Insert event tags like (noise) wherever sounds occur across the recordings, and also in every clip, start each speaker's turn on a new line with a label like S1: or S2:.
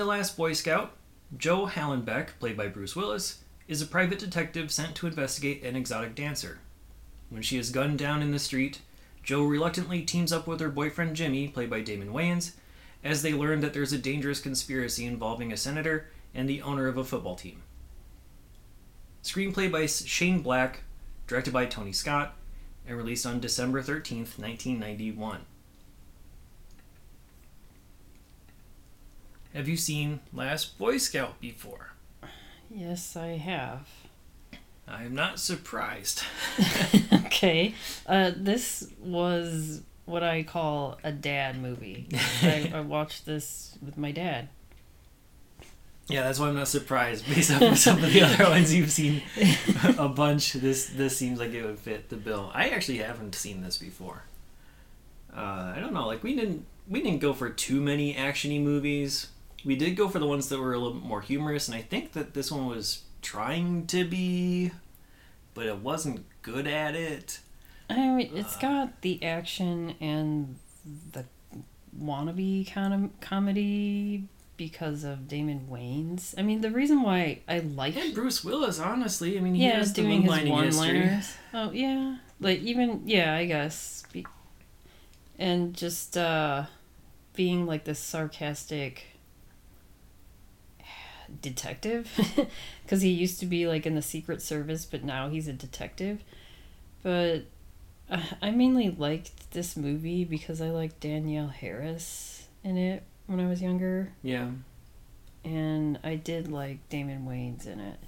S1: The Last Boy Scout, Joe Hallenbeck, played by Bruce Willis, is a private detective sent to investigate an exotic dancer. When she is gunned down in the street, Joe reluctantly teams up with her boyfriend Jimmy, played by Damon Wayans, as they learn that there's a dangerous conspiracy involving a senator and the owner of a football team. Screenplay by Shane Black, directed by Tony Scott, and released on December 13th, 1991. Have you seen Last Boy Scout before?
S2: Yes, I have.
S1: I am not surprised. (laughs)
S2: okay. Uh, this was what I call a dad movie. I, (laughs) I watched this with my dad.
S1: yeah, that's why I'm not surprised based off of some of the (laughs) other ones you've seen a bunch. This this seems like it would fit the bill. I actually haven't seen this before. Uh, I don't know, like we didn't we didn't go for too many actiony movies. We did go for the ones that were a little bit more humorous, and I think that this one was trying to be, but it wasn't good at it.
S2: I mean, it's got the action and the wannabe kind of comedy because of Damon Wayans. I mean, the reason why I like
S1: And Bruce Willis, honestly, I mean, he
S2: yeah,
S1: has the
S2: doing his one-liners. Oh yeah, like even yeah, I guess, and just uh, being like this sarcastic detective, (laughs) because he used to be like in the Secret Service, but now he's a detective. But uh, I mainly liked this movie because I liked Danielle Harris in it when I was younger
S1: Yeah,
S2: and I did like Damon Wayans in it.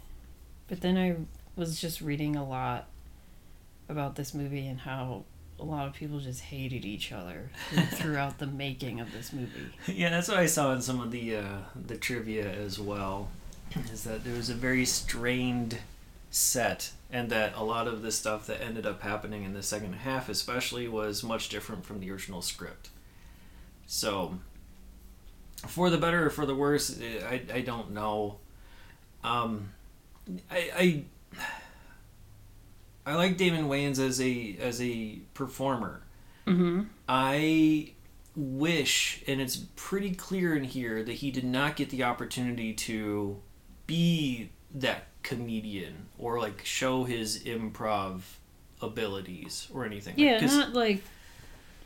S2: But then I was just reading a lot about this movie and how a lot of people just hated each other (laughs) throughout the making of this movie.
S1: yeah, that's what I saw in some of the uh, the trivia as well. Is that there was a very strained set, and that a lot of the stuff that ended up happening in the second half, especially, was much different from the original script. So, for the better or for the worse, I I don't know. Um, I I I like Damon Wayans as a as a performer.
S2: Mm-hmm.
S1: I wish, and it's pretty clear in here, that he did not get the opportunity to be that comedian or like show his improv abilities or anything.
S2: Yeah,
S1: 'cause-
S2: not like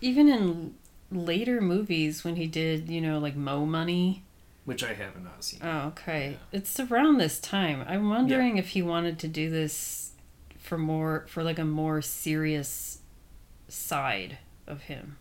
S2: even in later movies when he did, you know, like Mo Money.
S1: which I have not seen.
S2: Oh, okay. It's around this time. I'm wondering if he wanted to do this for more for like a more serious side of him.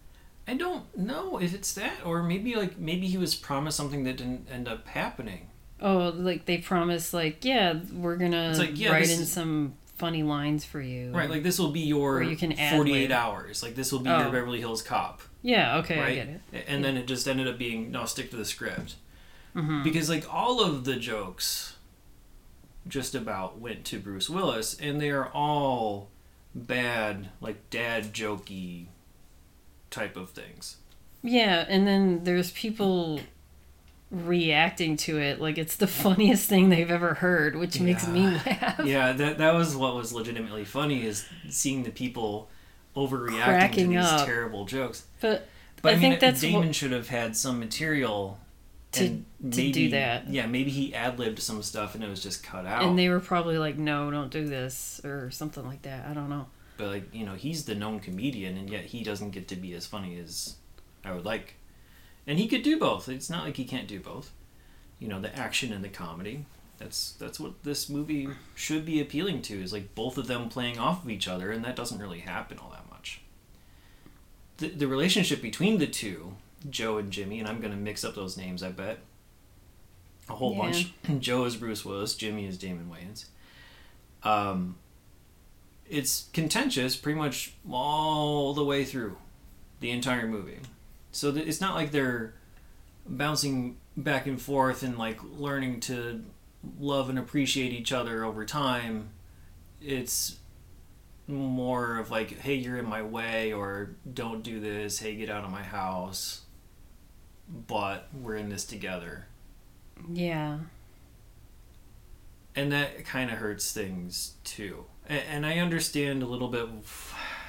S1: I don't know if it's that, or maybe like maybe he was promised something that didn't end up happening.
S2: Oh, like they promised, like yeah, we're gonna
S1: It's like, yeah,
S2: write in
S1: is-
S2: some funny lines for you.
S1: Right, like this will be your
S2: you can ad-lib.
S1: 48 hours. Like this will be your
S2: Oh.
S1: Beverly Hills Cop.
S2: yeah, okay, I
S1: right?
S2: get it.
S1: And then it just ended up being no, stick to the script.
S2: hmm
S1: Because like all of the jokes just about went to Bruce Willis and they are all bad, like dad jokey type of things.
S2: Yeah, and then there's people reacting to it like it's the (laughs) funniest thing they've ever heard, which makes me
S1: Yeah.
S2: laugh.
S1: yeah, that that was what was legitimately funny is seeing the people overreacting
S2: Cracking
S1: to these
S2: up.
S1: terrible jokes.
S2: But
S1: But I,
S2: I
S1: mean,
S2: think that's
S1: Damon
S2: what-
S1: should have had some material
S2: To-
S1: and
S2: to do
S1: maybe,
S2: that.
S1: Yeah, maybe he ad libbed some stuff and it was just cut out.
S2: and they were probably like, "No, don't do this" or something like that. I don't know.
S1: but like you know, he's the known comedian, and yet he doesn't get to be as funny as I would like. And he could do both. It's not like he can't do both. You know, the action and the comedy. That's that's what this movie should be appealing to. Is like both of them playing off of each other, and that doesn't really happen all that much. the, the relationship between the two, Joe and Jimmy, and I'm going to mix up those names, I bet. A whole
S2: Yeah.
S1: bunch. (clears throat) Joe is Bruce Willis, Jimmy is Damon Wayans. Um, it's contentious pretty much all the way through the entire movie. So th- it's not like they're bouncing back and forth and like learning to love and appreciate each other over time. It's more of like, hey, you're in my way, or don't do this, hey, get out of my house. But we're in this together.
S2: Yeah.
S1: And that kind of hurts things too. And, and I understand a little bit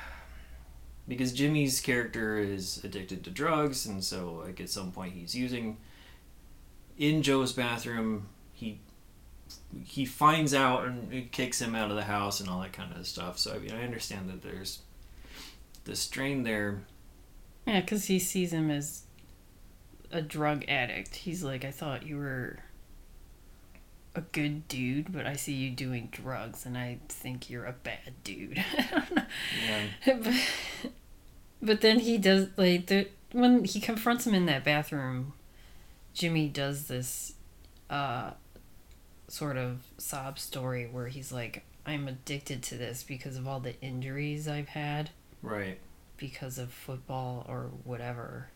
S1: (sighs) because Jimmy's character is addicted to drugs, and so like at some point he's using. In Joe's bathroom, he he finds out and kicks him out of the house and all that kind of stuff. So I mean, I understand that there's the strain there.
S2: Yeah, because he sees him as a drug addict. He's like, I thought you were a good dude, but I see you doing drugs, and I think you're a bad dude. (laughs)
S1: Yeah. (laughs)
S2: but, but then he does like the when he confronts him in that bathroom. Jimmy does this uh, sort of sob story where he's like, "I'm addicted to this because of all the injuries I've had."
S1: Right.
S2: because of football or whatever.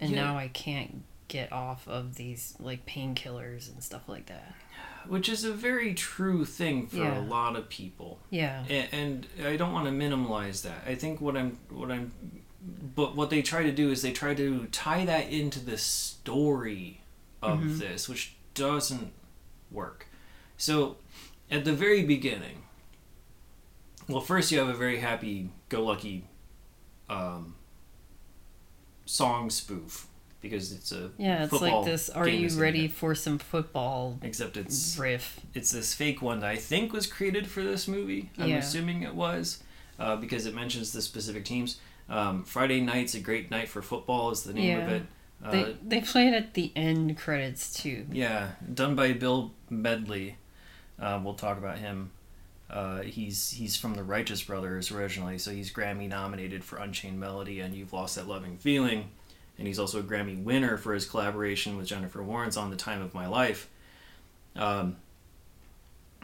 S2: And
S1: Yeah.
S2: now I can't get off of these like painkillers and stuff like that.
S1: Which is a very true thing for
S2: Yeah.
S1: a lot of people.
S2: Yeah.
S1: A- and I don't want to minimize that. I think what I'm what I'm but what they try to do is they try to tie that into the story of
S2: Mhm.
S1: this, which doesn't work. So, at the very beginning, well, first you have a very happy-go-lucky um, song spoof because it's a
S2: Yeah, it's like this are you ready
S1: it.
S2: for some football
S1: Except it's
S2: riff?
S1: it's this fake one that I think was created for this movie. I'm
S2: Yeah.
S1: assuming it was uh, because it mentions the specific teams. Um, Friday night's a great night for football is the name of it. Uh,
S2: They they play it at the end credits too.
S1: yeah, done by Bill Medley. Uh, we'll talk about him. Uh, he's he's from the Righteous Brothers originally, so he's Grammy nominated for Unchained Melody and You've Lost That Loving Feeling, and he's also a Grammy winner for his collaboration with Jennifer Lawrence on The Time of My Life. Um,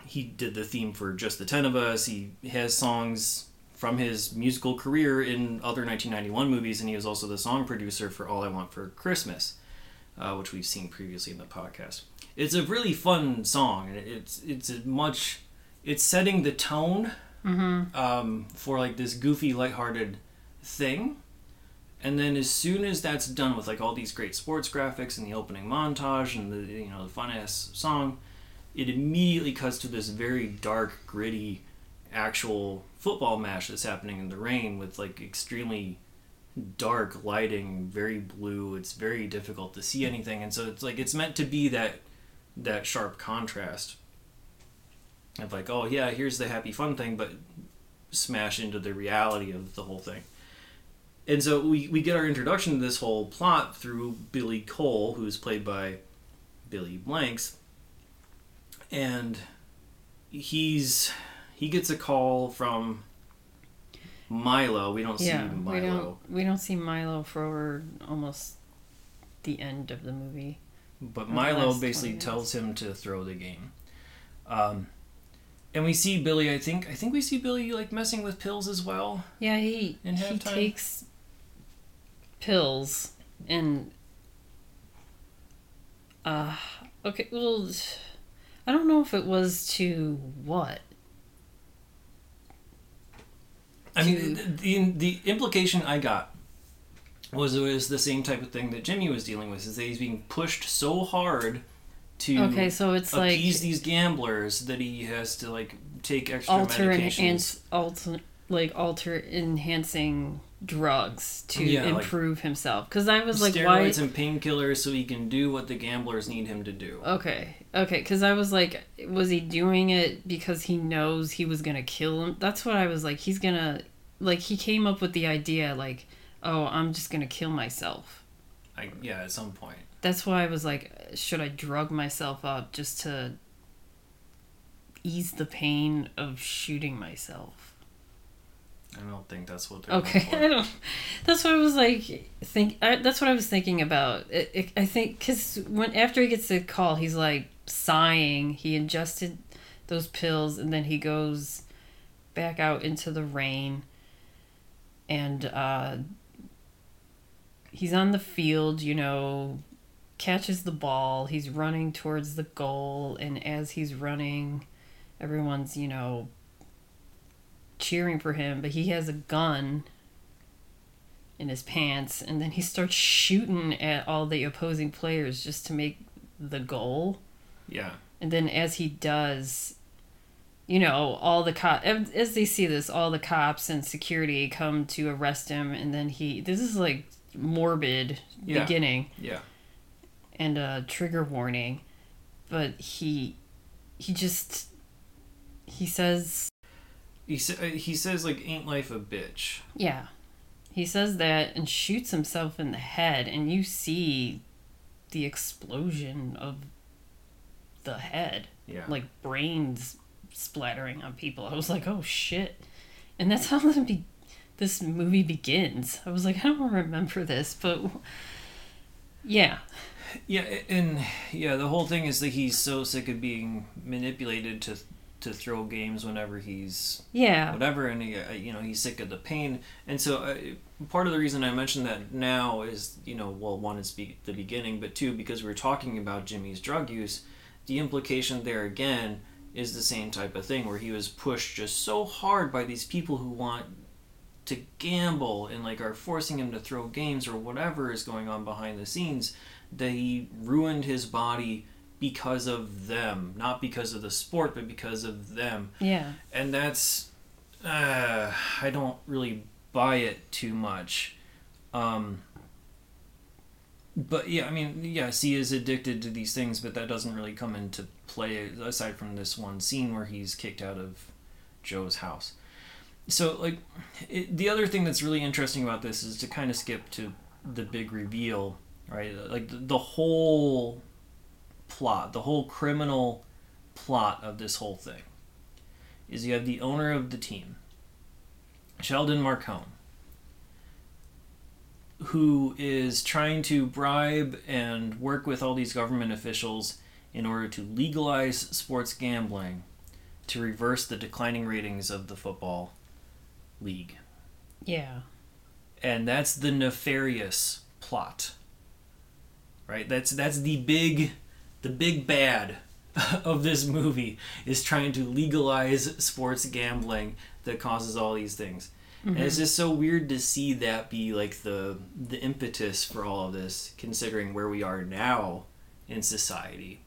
S1: he did the theme for Just the Ten of Us. He has songs from his musical career in other 1991 movies, and he was also the song producer for All I Want for Christmas, uh, which we've seen previously in the podcast. It's a really fun song, and it's it's a much it's setting the tone
S2: Mm-hmm.
S1: um, for like this goofy, lighthearted thing. And then as soon as that's done with like all these great sports graphics and the opening montage and the you know the fun ass song, it immediately cuts to this very dark, gritty, actual football match that's happening in the rain with like extremely dark lighting, very blue. It's very difficult to see anything, and so it's like it's meant to be that that sharp contrast of like, oh yeah, here's the happy fun thing, but smash into the reality of the whole thing. And so we, we get our introduction to this whole plot through Billy Cole, who's played by Billy Blanks. And he's he gets a call from Milo. We don't
S2: Yeah,
S1: see
S2: we
S1: Milo.
S2: don't we don't see Milo for almost the end of the movie.
S1: But Milo basically tells him to throw the game. Um, and we see Billy. I think I think we see Billy like messing with pills as well.
S2: Yeah, he he takes pills and uh okay, well I don't know if it was to what.
S1: I mean, the, the implication I got was it was the same type of thing that Jimmy was dealing with. Is that he's being pushed so hard to
S2: Okay, so it's like
S1: appease these gamblers that he has to like take extra
S2: alter
S1: medications.
S2: alter like alter enhancing drugs to
S1: Yeah, like-
S2: improve himself because i was like why
S1: steroids and painkillers so he can do what the gamblers need him to do.
S2: okay okay because i was like was he doing it because he knows he was gonna kill him that's what i was like he's gonna like he came up with the idea like oh i'm just gonna kill myself
S1: I, yeah, at some point.
S2: That's why i was like should i drug myself up just to ease the pain of shooting myself
S1: I don't think that's what they're
S2: Okay, (laughs) I don't. That's what I was like. Think. I, that's what I was thinking about. It, it, I think because when after he gets the call, he's like sighing. He ingested those pills, and then he goes back out into the rain, and uh, he's on the field. You know, catches the ball. He's running towards the goal, and as he's running, everyone's you know cheering for him, but he has a gun in his pants, and then he starts shooting at all the opposing players just to make the goal.
S1: Yeah.
S2: And then as he does, you know, all the cop as they see this, all the cops and security come to arrest him, and then he. This is like morbid
S1: Yeah.
S2: beginning
S1: Yeah.
S2: And a trigger warning, but he, he just, he says
S1: He sa- uh, he says like ain't life a bitch.
S2: Yeah. He says that and shoots himself in the head, and you see the explosion of the head.
S1: Yeah.
S2: Like brains splattering on people. I was like, oh shit. And that's how the be- this movie begins. I was like, I don't remember this, but yeah.
S1: Yeah, and yeah, the whole thing is that he's so sick of being manipulated to to throw games whenever he's
S2: Yeah.
S1: whatever, and he, uh, you know he's sick of the pain. And so, uh, part of the reason I mentioned that now is you know well, one is be- the beginning, but two because we're talking about Jimmy's drug use. The implication there again is the same type of thing where he was pushed just so hard by these people who want to gamble and like are forcing him to throw games or whatever is going on behind the scenes that he ruined his body because of them not because of the sport but because of them.
S2: Yeah.
S1: and that's uh, i don't really buy it too much. Um but yeah i mean yes he is addicted to these things but that doesn't really come into play aside from this one scene where he's kicked out of joe's house. So like it, the other thing that's really interesting about this is to kind of skip to the big reveal right like the, the whole plot the whole criminal plot of this whole thing is you have the owner of the team sheldon marcone who is trying to bribe and work with all these government officials in order to legalize sports gambling to reverse the declining ratings of the football league.
S2: Yeah.
S1: And that's the nefarious plot. Right? That's that's the big the big bad (laughs) of this movie is trying to legalize sports gambling that causes all these things. And it's mm-hmm. just so weird to see that be like the the impetus for all of this, considering where we are now in society,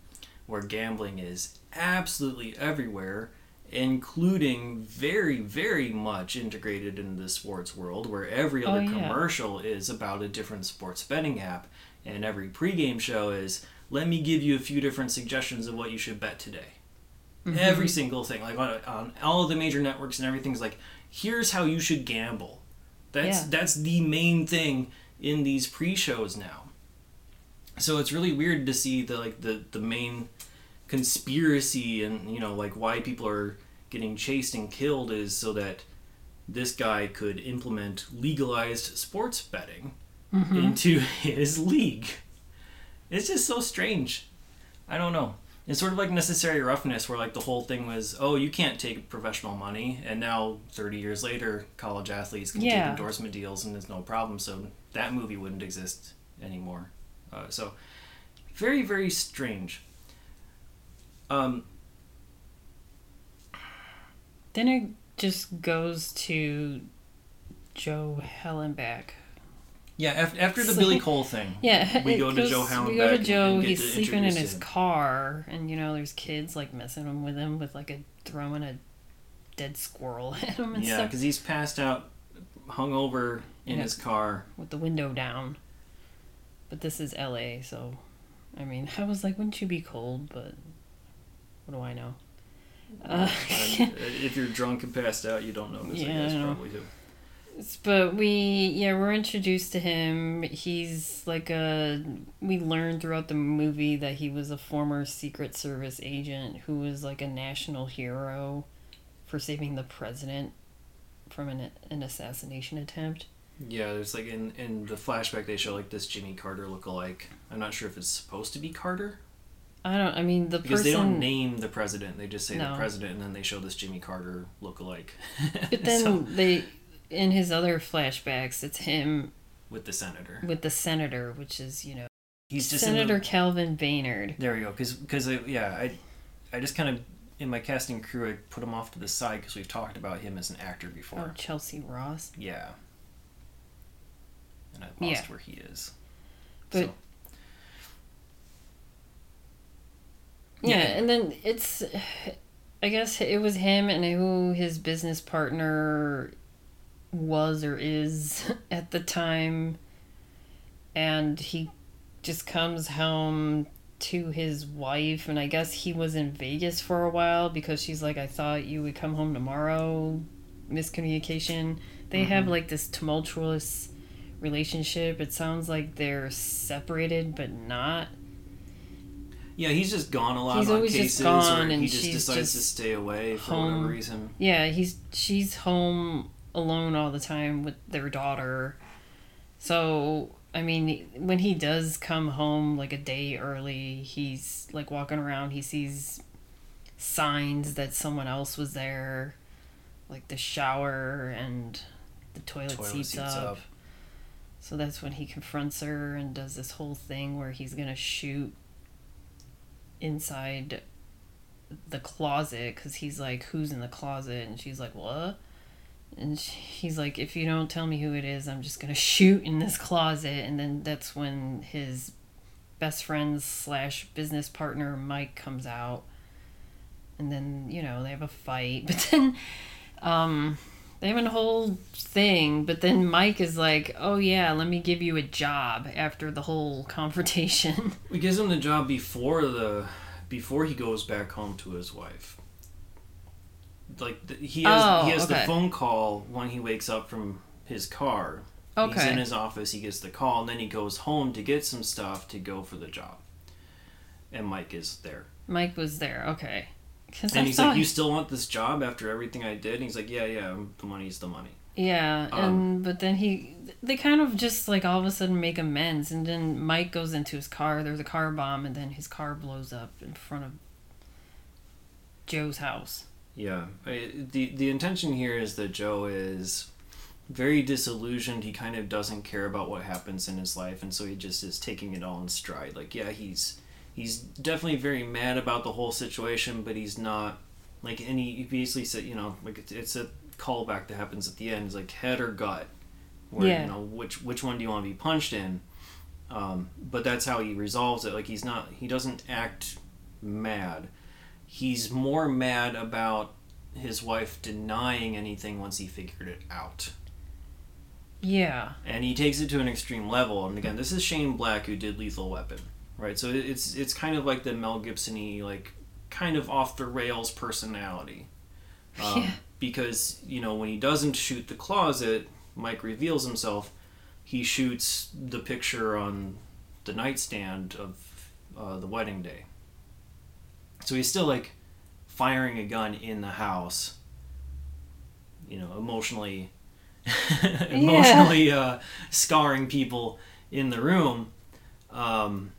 S1: where gambling is absolutely everywhere, including very, very much integrated into the sports world, where every
S2: Oh,
S1: other
S2: yeah.
S1: commercial is about a different sports betting app, and every pregame show is let me give you a few different suggestions of what you should bet today. Mm-hmm. Every single thing like on, on all of the major networks and everything's like here's how you should gamble. That's
S2: Yeah.
S1: that's the main thing in these pre-shows now. So it's really weird to see the like the the main conspiracy and you know like why people are getting chased and killed is so that this guy could implement legalized sports betting into (laughs) his league. It's just so strange. I don't know. It's sort of like necessary roughness where like the whole thing was oh you can't take professional money and now 30 years later college athletes can
S2: Yeah.
S1: take endorsement deals and there's no problem so that movie wouldn't exist anymore. Uh, so very very strange. Um
S2: Then it just goes to Joe Hallenbeck.
S1: Yeah af- after the billy cole thing (laughs)
S2: Yeah,
S1: We go to Joe
S2: We go to Joe. he's
S1: to
S2: sleeping in his
S1: him.
S2: car, and you know, there's kids like messing with him with like a throwing a dead squirrel (laughs) at him and
S1: yeah because he's passed out hung over in
S2: Yeah.
S1: his car
S2: with the window down. But this is L.A., so I mean, (laughs) I was like, wouldn't you be cold? But what do I know? Uh,
S1: if you're drunk and passed out, you don't notice.
S2: Yeah,
S1: I guess
S2: I know.
S1: probably do.
S2: But we, yeah, we're introduced to him. He's like a. We learn throughout the movie that he was a former Secret Service agent who was like a national hero for saving the president from an an assassination attempt.
S1: Yeah, there's like in in the flashback they show like this Jimmy Carter look-alike. I'm not sure if it's supposed to be Carter
S2: I don't. I mean, the
S1: because
S2: person.
S1: they don't name the president. They just say the president, and then they show this Jimmy Carter look-alike.
S2: but then (laughs)
S1: So-
S2: they, in his other flashbacks, it's him
S1: with the senator,
S2: with the senator, which is you know
S1: he's just in the-
S2: Senator Calvin Baynard.
S1: There we go. Because because yeah, I I just kind of in my casting crew I put him off to the side because we've talked about him as an actor before.
S2: Oh. Chelcie Ross.
S1: Yeah. And I lost
S2: Yeah.
S1: where he is.
S2: But-
S1: so,
S2: Yeah,
S1: Yeah.
S2: and then it's, I guess it was him and who his business partner was or is (laughs) at the time, and he just comes home to his wife, and I guess he was in Vegas for a while because she's like, I thought you would come home tomorrow. Miscommunication. They have
S1: Mhm.
S2: like this tumultuous relationship. It sounds like they're separated but not.
S1: yeah, he's just gone a lot
S2: He's
S1: on
S2: always just gone and
S1: he just decides to stay away for
S2: home.
S1: whatever reason.
S2: Yeah, he's she's home alone all the time with their daughter. So, I mean, when he does come home like a day early, he's like walking around, he sees signs that someone else was there, like the shower and the toilet,
S1: Toilet
S2: seats,
S1: seats
S2: up.
S1: up.
S2: So that's when he confronts her and does this whole thing where he's going to shoot inside the closet because he's like, Who's in the closet? And she's like, What? And he's like, If you don't tell me who it is, I'm just to (laughs) shoot in this closet. And then that's when his best friend slash business partner, Mike, comes out. And then, you know, they have a fight. (laughs) But then, um, they have a whole thing. But then Mike is like, Oh, yeah, let me give you a job after the whole (laughs) confrontation.
S1: He gives him the job before the before he goes back home to his wife. Like the, he has
S2: Oh,
S1: he has the phone call when he wakes up from his car.
S2: Okay.
S1: He's in his office. He gets the call, and then he goes home to get some stuff to go for the job. And Mike is there,
S2: Mike was there. Okay.
S1: And
S2: I
S1: he's like, "You still want this job after everything I did?" And he's like, "Yeah, yeah. The money's the money."
S2: Yeah,
S1: Um,
S2: and but then he they kind of just like all of a sudden make amends, and then Mike goes into his car. There's a car bomb, and then his car blows up in front of Joe's house.
S1: Yeah, I- the the intention here is that Joe is very disillusioned. He kind of doesn't care about what happens in his life, and so he just is taking it all in stride. Like, yeah, he's he's definitely very mad about the whole situation, but he's not like. any. he, he basically said, you know, like it's, it's a callback that happens at the end. It's like head or gut, where
S2: Yeah.
S1: you know which which one do you want to be punched in. Um, but that's how he resolves it. Like he's not, he doesn't act mad. He's more mad about his wife denying anything once he figured it out.
S2: Yeah,
S1: And he takes it to an extreme level. And again, this is Shane Black who did Lethal Weapon, right? So it's it's kind of like the Mel Gibson-y, like kind of off the rails personality. (laughs) Um,
S2: Yeah.
S1: Because you know when he doesn't shoot the closet, Mike reveals himself. He shoots the picture on the nightstand of uh, the wedding day. So he's still like firing a gun in the house. You know, emotionally, (laughs) emotionally uh, scarring people in the room. Um,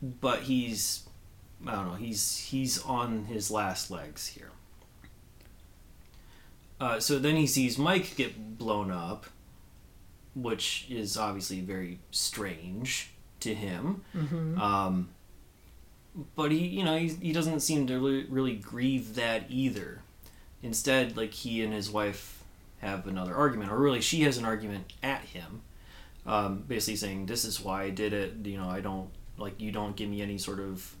S1: but he's, I don't know, he's he's on his last legs here. Uh, so then he sees Mike get blown up, which is obviously very strange to him.
S2: mm-hmm.
S1: Um, but he, you know, he, he doesn't seem to really, really grieve that either. Instead, like he and his wife have another argument, or really she has an argument at him, um, basically saying, "This is why I did it. You know, I don't like you don't give me any sort of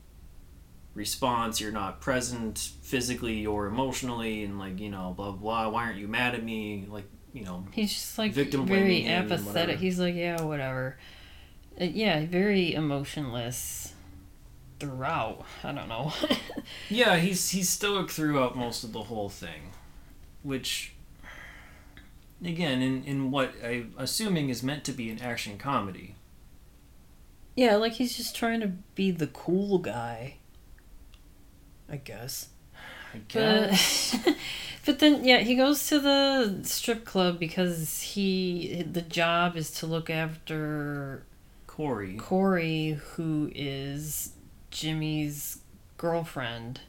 S1: response. You're not present physically or emotionally, and like you know, blah blah. Why aren't you mad at me? Like you know,
S2: he's just like
S1: Victim blaming
S2: very
S1: him and whatever.
S2: apathetic. He's like, yeah, whatever. Uh, yeah, very emotionless throughout. I don't know. (laughs)
S1: Yeah, he's he's stoic throughout most of the whole thing, which again, in in what I'm assuming is meant to be an action comedy.
S2: yeah, like he's just trying to be the cool guy. I guess.
S1: I guess.
S2: But (laughs) But then, yeah, he goes to the strip club because he the job is to look after
S1: Corey.
S2: Corey, who is Jimmy's girlfriend,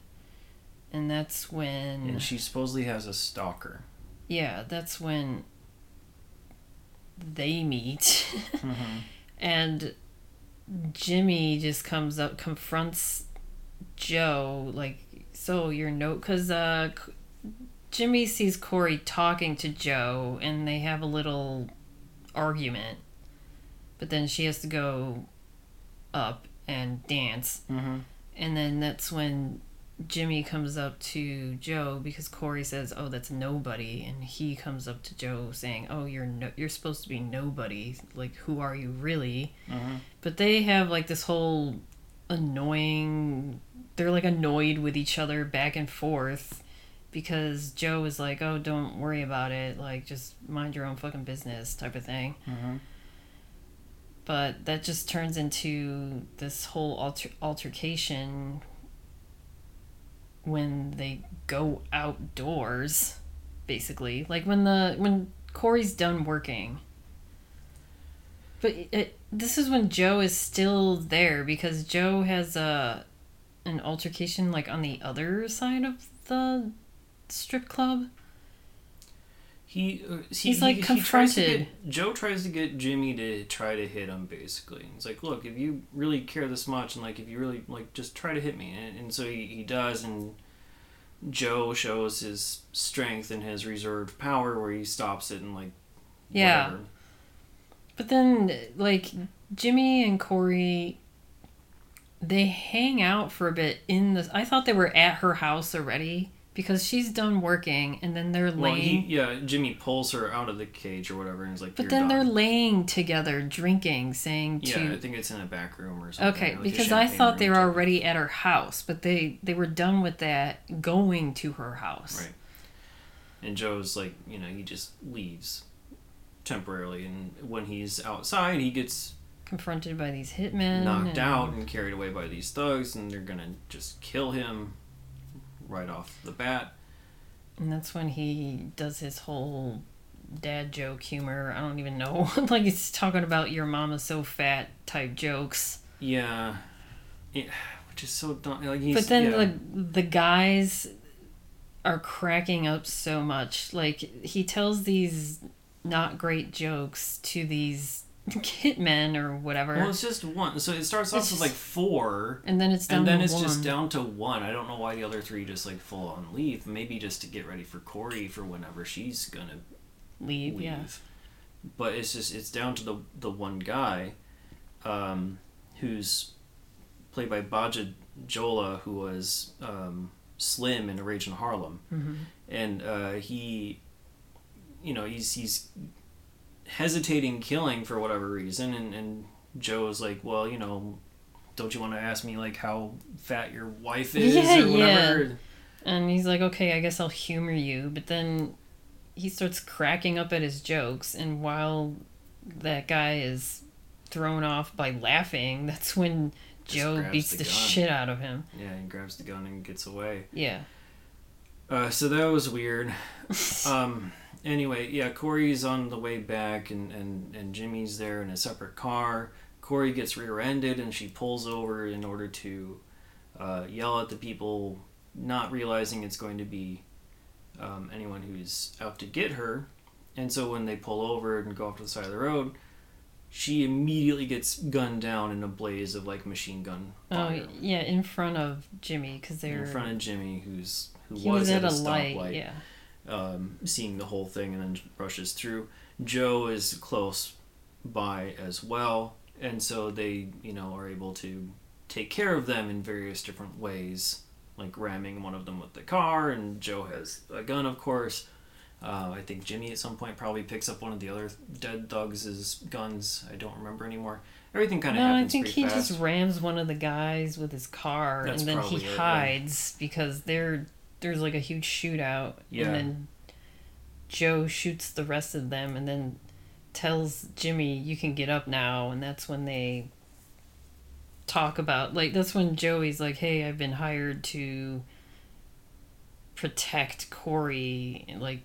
S2: and that's when
S1: And she supposedly has a stalker.
S2: yeah, that's when they meet,
S1: Mm-hmm. (laughs)
S2: and Jimmy just comes up, confronts Joe, like, so your note, because uh, Jimmy sees Corey talking to Joe, and they have a little argument, but then she has to go up and dance,
S1: Mm-hmm.
S2: and then that's when Jimmy comes up to Joe because Corey says, "Oh, that's nobody," and he comes up to Joe saying, "Oh, you're no- you're supposed to be nobody. Like, who are you really?"
S1: Mm-hmm.
S2: But they have like this whole annoying. They're like annoyed with each other back and forth because Joe is like, "Oh, don't worry about it. Like, just mind your own fucking business," type of thing.
S1: Mm-hmm.
S2: But that just turns into this whole alter- altercation when they go outdoors, basically. Like when the when Corey's done working. But it, this is when Joe is still there because Joe has a an altercation like on the other side of the strip club.
S1: He, uh, he
S2: He's, like,
S1: he, he tries
S2: confronted.
S1: get- Joe tries to get Jimmy to try to hit him. Basically, he's like, "Look, if you really care this much, and like if you really like, just try to hit me." And, and so he, he does, and Joe shows his strength and his reserved power, where he stops it and like,
S2: Yeah.
S1: whatever.
S2: But then, like, Jimmy and Corey, they hang out for a bit in the. I thought they were at her house already because she's done working and then they're
S1: Well,
S2: laying.
S1: he, yeah, Jimmy pulls her out of the cage or whatever, and he's like,
S2: but
S1: "You're
S2: then they're laying together drinking, saying
S1: Yeah. I think it's in a back room or something.
S2: Okay,
S1: like
S2: because I thought they were already at her house, but they they were done with that, going to her house.
S1: Right. And Joe's like, you know, he just leaves temporarily, and when he's outside, he gets
S2: Confronted by these hitmen.
S1: knocked
S2: and-
S1: out and carried away by these thugs, and they're gonna just kill him right off the bat.
S2: And that's when he does his whole dad joke humor. I don't even know. (laughs) like he's talking about your mama's so fat type jokes.
S1: Yeah, it, which is so dumb. Like he's,
S2: but then
S1: yeah.
S2: the the guys are cracking up so much. Like he tells these not great jokes to these hitmen or whatever.
S1: well, it's just one. So it starts off
S2: It's
S1: with like four.
S2: and then it's down
S1: And then it's
S2: one.
S1: just down to one. I don't know why the other three just like full on leave. Maybe just to get ready for Corey for whenever she's gonna
S2: leave,
S1: leave.
S2: yeah.
S1: But it's just it's down to the the one guy, um, who's played by Badja Djola, who was um, Slim in A Rage in Harlem,
S2: hmm
S1: and uh, he, you know, he's he's hesitating killing for whatever reason, and and Joe's like, well, you know. Don't you want to ask me like how fat your wife (laughs) is
S2: Yeah,
S1: or whatever?
S2: yeah. And he's like, okay, I guess I'll humor you. But then he starts cracking up at his jokes. And while that guy is thrown off by laughing, (laughs) that's when
S1: Just
S2: Joe beats
S1: the
S2: the, shit out of him.
S1: Yeah, he grabs the gun and gets away.
S2: Yeah.
S1: Uh, so that was weird. (laughs) Um, anyway, yeah, Corey's on the way back, and, and, and Jimmy's there in a separate car. Corey gets rear-ended, and she pulls over in order to uh, yell at the people, not realizing it's going to be um, anyone who's out to get her. And so when they pull over and go off to the side of the road, she immediately gets gunned down in a blaze of like machine gun
S2: oh,
S1: fire
S2: yeah, in front of Jimmy because they're.
S1: in front of Jimmy, who's who was,
S2: was, at, a,
S1: stoplight
S2: light. Yeah.
S1: Um, seeing the whole thing and then rushes through. Joe is close by as well, and so they, you know, are able to take care of them in various different ways, like ramming one of them with the car, and Joe has a gun, of course. Uh, I think Jimmy at some point probably picks up one of the other dead thugs' guns. I don't remember anymore. Everything kind of
S2: No, I think he
S1: fast.
S2: just rams one of the guys with his car,
S1: That's
S2: and then he
S1: probably it, yeah.
S2: hides because there there's like a huge shootout,
S1: Yeah.
S2: and then Joe shoots the rest of them, and then tells Jimmy, "You can get up now," and that's when they talk about like that's when Joey's like, "Hey, I've been hired to." protect Corey. Like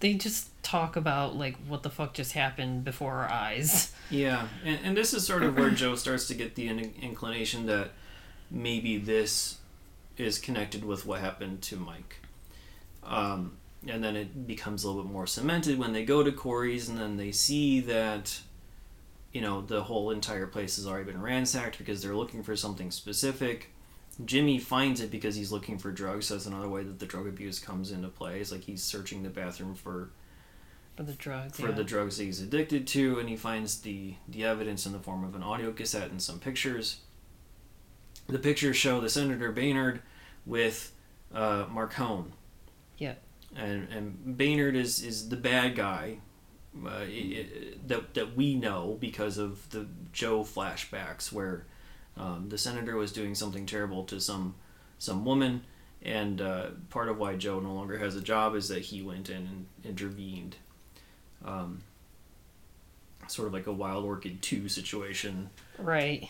S2: they just talk about like what the fuck just happened before our eyes. (laughs)
S1: Yeah, and, and this is sort of where Joe starts to get the in- inclination that maybe this is connected with what happened to Mike. Um, and then it becomes a little bit more cemented when they go to Corey's and then they see that, you know, the whole entire place has already been ransacked because they're looking for something specific. Jimmy finds it because he's looking for drugs. So that's another way that the drug abuse comes into play. Is like he's searching the bathroom for
S2: For the drugs.
S1: for
S2: yeah.
S1: the drugs that he's addicted to, and he finds the the evidence in the form of an audio cassette and some pictures. The pictures show the Senator Baynard with uh, Marcone.
S2: Yeah.
S1: And and Baynard is is the bad guy uh, that that we know because of the Joe flashbacks where um, the senator was doing something terrible to some some woman. And uh, part of why Joe no longer has a job is that he went in and intervened um, sort of like a Wild Orchid 2 situation.
S2: Right.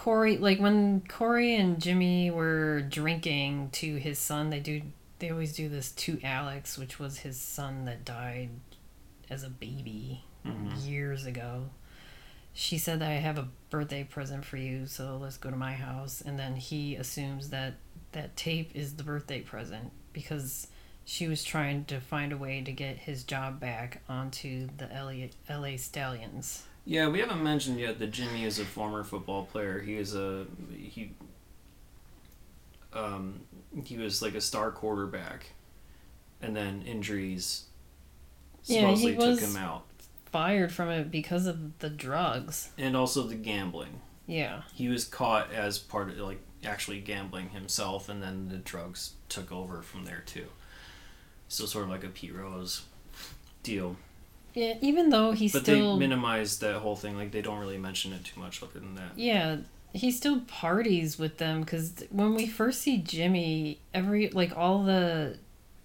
S2: Corey, like when Corey and Jimmy were drinking to his son, they do they always do this to Alex, which was his son that died as a baby
S1: Mhm.
S2: years ago. She said that I have a birthday present for you, so let's go to my house. And then he assumes that that tape is the birthday present because she was trying to find a way to get his job back onto the LA, LA Stallions.
S1: Yeah, we haven't mentioned yet that Jimmy is a former football player. He is a he um he was like a star quarterback and then injuries
S2: Yeah, he
S1: supposedly took
S2: was-
S1: him out.
S2: fired from it because of the drugs.
S1: And also the gambling.
S2: Yeah.
S1: He was caught as part of like actually gambling himself and then the drugs took over from there too. So sort of like a Pete Rose deal.
S2: Yeah, even though he
S1: But
S2: still But
S1: they minimize that whole thing. Like they don't really mention it too much other than that.
S2: Yeah, he still parties with them cuz when we first see Jimmy, every like all the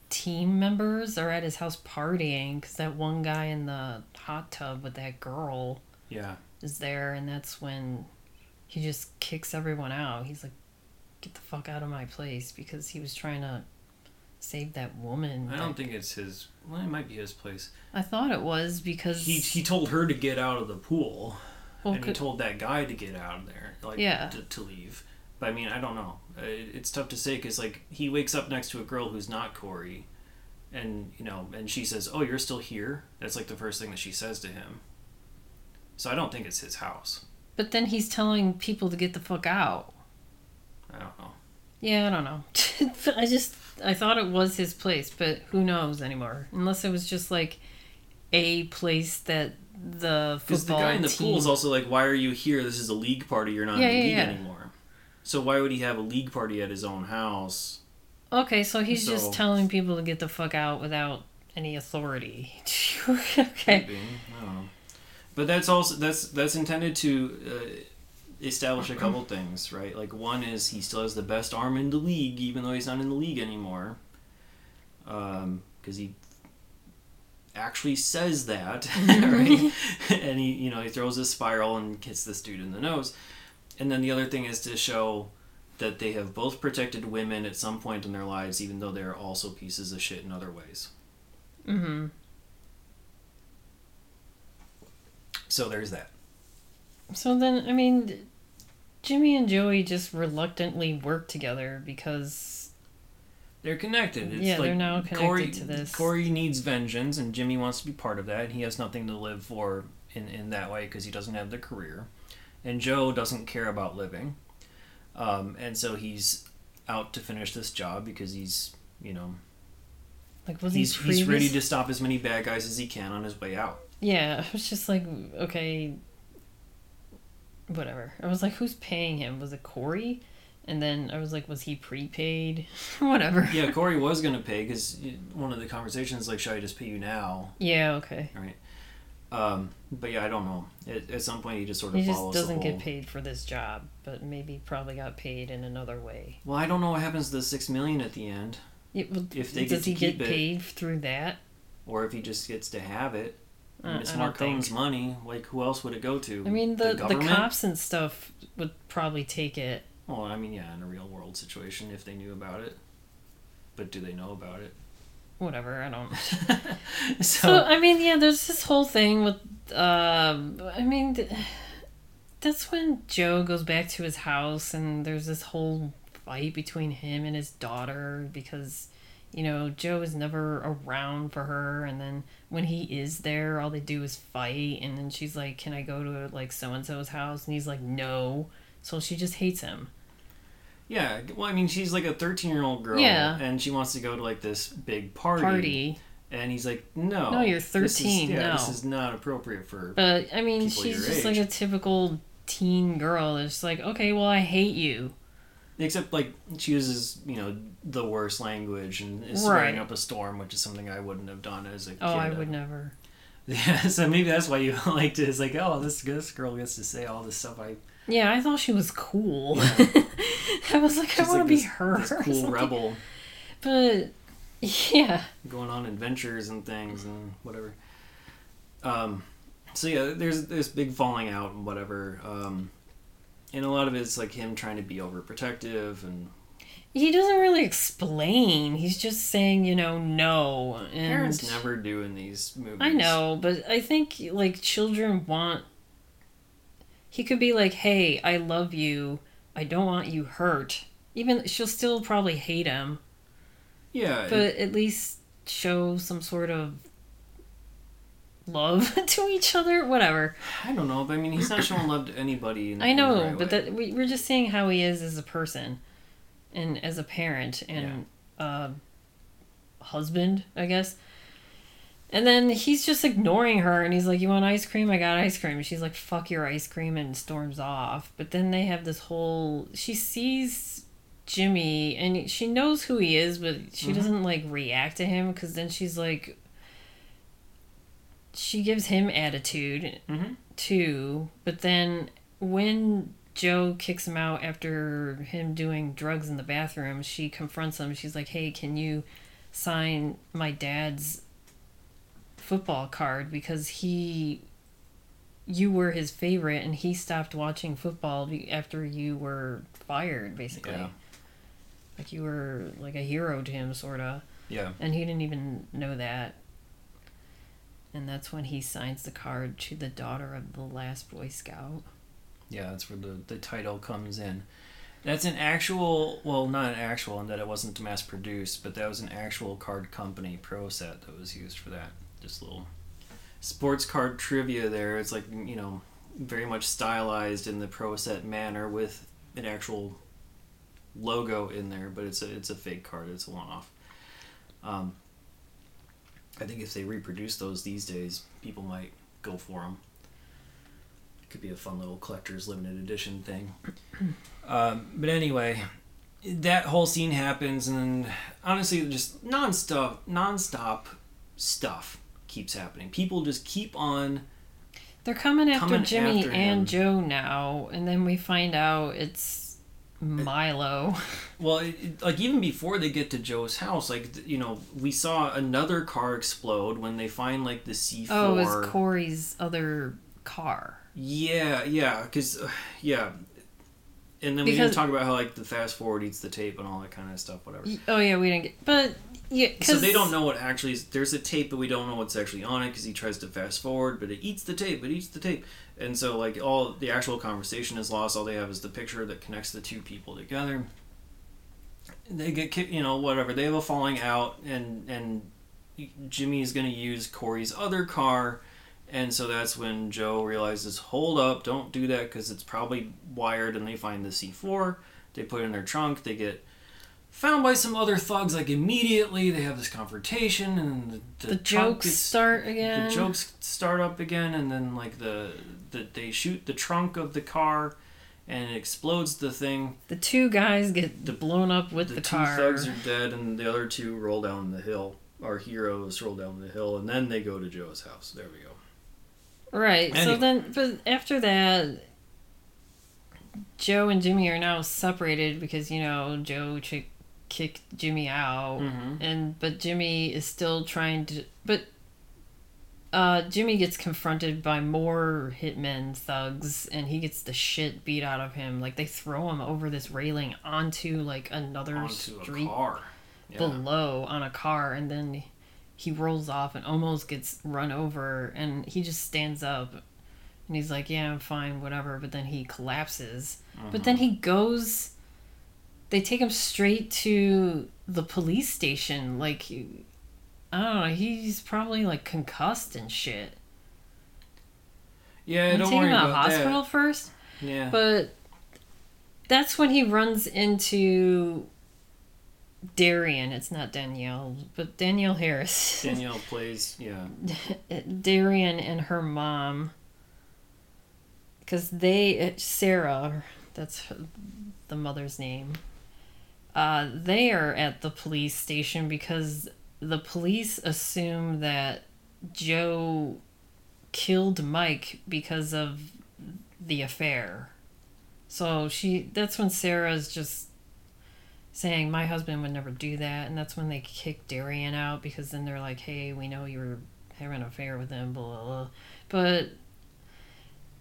S2: team members are at his house partying cuz that one guy in the hot tub with that girl
S1: Yeah.
S2: is there and that's when he just kicks everyone out. He's like get the fuck out of my place because he was trying to save that woman.
S1: I don't think it's his. Well, it might be his place.
S2: I thought it was because
S1: He he told her to get out of the pool,
S2: well,
S1: and he told that guy to get out of there, like
S2: Yeah.
S1: to, to leave. But I mean, I don't know. It, it's tough to say because like he wakes up next to a girl who's not Corey, and you know, and she says, "Oh, you're still here." That's like the first thing that she says to him. So I don't think it's his house.
S2: but then he's telling people to get the fuck out.
S1: I don't know.
S2: Yeah, I don't know. (laughs) I just I thought it was his place, but who knows anymore? Unless it was just like a place that the
S1: Because the
S2: football
S1: guy in the
S2: team.
S1: pool is also like, "Why are you here? This is a league party. You're not
S2: Yeah,
S1: in the
S2: yeah,
S1: league
S2: yeah.
S1: anymore." So why would he have a league party at his own house?
S2: okay, so he's
S1: So-
S2: just telling people to get the fuck out without any authority. (laughs) okay.
S1: Maybe. I don't know. But that's also that's that's intended to uh, establish a couple things, right? Like one is he still has the best arm in the league, even though he's not in the league anymore, because he actually says that, (laughs) right? (laughs) and he you know he throws a spiral and hits this dude in the nose, and then the other thing is to show that they have both protected women at some point in their lives, even though they're also pieces of shit in other ways.
S2: Mm-hmm.
S1: So there's that.
S2: So then, I mean, Jimmy and Joey just reluctantly work together because
S1: They're connected. It's
S2: Yeah,
S1: like
S2: they're now connected
S1: Corey,
S2: to this.
S1: Corey needs vengeance, and Jimmy wants to be part of that. He has nothing to live for in, in that way because he doesn't have the career. And Joe doesn't care about living. Um, and so he's out to finish this job because he's, you know,
S2: like was
S1: he's,
S2: he
S1: he's ready to stop as many bad guys as he can on his way out.
S2: Yeah, I was just like, okay, whatever. I was like, who's paying him? Was it Corey? And then I was like, was he prepaid? (laughs) whatever.
S1: Yeah, Corey was going to pay because one of the conversations like, should I just pay you now?
S2: Yeah, okay.
S1: Right. Um, but yeah, I don't know. At, at some point, he just sort of
S2: He just doesn't
S1: the
S2: get paid for this job, but maybe probably got paid in another way.
S1: Well, I don't know what happens to the six million at the end,
S2: It, well,
S1: If they
S2: does
S1: get
S2: he get
S1: it-
S2: paid through that?
S1: or if he just gets to have it. I mean,
S2: Uh,
S1: it's
S2: I don't
S1: money. Like, who else would it go to?
S2: I mean, the, the,
S1: government.
S2: cops and stuff would probably take it.
S1: Well, I mean, yeah, in a real world situation, if they knew about it. but do they know about it?
S2: Whatever, I don't. (laughs)
S1: so,
S2: So I mean, yeah, there's this whole thing with. Um, I mean, th- that's when Joe goes back to his house, and there's this whole fight between him and his daughter because, you know, Joe is never around for her, and then when he is there, all they do is fight, and then she's like, "Can I go to like so and so's house?" And he's like, "No." So she just hates him.
S1: yeah, well, I mean, she's like a 13 year old girl,
S2: Yeah.
S1: and she wants to go to like this big party,
S2: Party,
S1: and he's like, "No,
S2: No, you're
S1: this is-
S2: 13,
S1: yeah,
S2: no."
S1: this is not appropriate for."
S2: but I mean, she's just like a typical teen girl. It's like, okay, well, I hate you.
S1: Except like she uses, you know, the worst language and is
S2: Right.
S1: up a storm, which is something I wouldn't have done as a kid.
S2: Oh, I would never. (laughs)
S1: Yeah, so maybe that's why you (laughs) liked it. It's like, oh, this this girl gets to say all this stuff. I
S2: Yeah, I thought she was cool. (laughs) I was like, I
S1: she's
S2: want to
S1: like
S2: be her.
S1: cool rebel,
S2: But yeah,
S1: going on adventures and things and whatever. Um, so yeah, there's there's big falling out and whatever. Um, and a lot of it's like him trying to be overprotective and
S2: he doesn't really explain. He's just saying, you know, no. And
S1: parents never do in these movies.
S2: I know, but I think like children want. He could be like, "Hey, I love you. I don't want you hurt." Even she'll still probably hate him,
S1: Yeah,
S2: but at least show some sort of love (laughs) to each other. Whatever.
S1: I don't know, but I mean, he's not showing love to anybody. In,
S2: I know,
S1: right
S2: but
S1: way.
S2: that we, we're just seeing how he is as a person, and as a parent and uh, husband, I guess. And then he's just ignoring her, and he's like, "You want ice cream? I got ice cream." And she's like, "Fuck your ice cream," and storms off. But then they have this whole. She sees Jimmy, and she knows who he is, but she
S1: Mhm.
S2: doesn't like react to him because then she's like. She gives him attitude,
S1: Mhm.
S2: too. But then when Joe kicks him out after him doing drugs in the bathroom, she confronts him. She's like, "Hey, can you sign my dad's football card because he you were his favorite and he stopped watching football after you were fired basically."
S1: Yeah.
S2: Like you were like a hero to him sort of.
S1: Yeah.
S2: And he didn't even know that. And that's when he signs the card to the daughter of the last Boy Scout.
S1: Yeah, that's where the, the title comes in. That's an actual, well, not an actual in that it wasn't mass produced, but that was an actual card company pro set that was used for that. Just little sports card trivia there. It's like, you know, very much stylized in the pro set manner with an actual logo in there, but it's a, it's a fake card. It's a one off. Um, I think if they reproduce those these days, people might go for them. It Could be a fun little collector's limited edition thing. (clears throat) um, but anyway, that whole scene happens, and honestly, just nonstop, nonstop stuff keeps happening. People just keep on.
S2: They're coming after
S1: Coming
S2: Jimmy
S1: after
S2: and. Joe now, and then we find out it's Milo.
S1: Well, it, it- like even before they get to Joe's house, like you know, we saw another car explode when they find like the C four.
S2: Oh, it was Corey's other car.
S1: Yeah, yeah, because uh, yeah, and then we
S2: Because-
S1: didn't talk about how like the fast forward eats the tape and all that kind of stuff, whatever.
S2: Oh yeah, we didn't get, but yeah,
S1: So they don't know what actually is. There's a tape, but we don't know what's actually on it because he tries to fast forward, but it eats the tape. It eats the tape, and so like all the actual conversation is lost. All they have is the picture that connects the two people together. They get ki- you know whatever. They have a falling out, and and Jimmy is going to use Corey's other car. And so that's when Joe realizes, hold up, don't do that because it's probably wired. And they find the C4. They put it in their trunk. They get found by some other thugs like immediately. They have this confrontation, and the, the,
S2: the jokes
S1: gets-
S2: start again.
S1: The jokes start up again, and then like the, the they shoot the trunk of the car, and it explodes the thing.
S2: The two guys get
S1: The-
S2: blown up with
S1: the
S2: the,
S1: two
S2: car.
S1: thugs are dead, and the other two roll down the hill. Our heroes roll down the hill, and then they go to Joe's house. There we go.
S2: Right. So then, but after that, Joe and Jimmy are now separated because you know Joe ch- kicked Jimmy out,
S1: Mm-hmm.
S2: and but Jimmy is still trying to. But uh, Jimmy gets confronted by more hitmen thugs, and he gets the shit beat out of him. Like they throw him over this railing onto like another
S1: Onto
S2: street,
S1: car. Yeah.
S2: below on a car and then he rolls off and almost gets run over and he just stands up and he's like yeah i'm fine whatever but then he collapses but then he goes they take him straight to the police station like i don't know he's probably like concussed and shit
S1: Yeah,
S2: and
S1: don't
S2: take
S1: worry
S2: him to the
S1: about
S2: hospital first.
S1: Yeah.
S2: but that's when he runs into Darian. It's not Danielle, but Danielle Harris. (laughs)
S1: Danielle plays, yeah.
S2: Darian and her mom. Because they, uh, Sarah, that's the mother's name. Uh, they are at the police station because the police assume that Joe killed Mike because of the affair. So she that's when Sarah's just saying my husband would never do that and that's when they kick Darian out because then they're like, "Hey, we know you were having an affair with him, blah blah." blah. But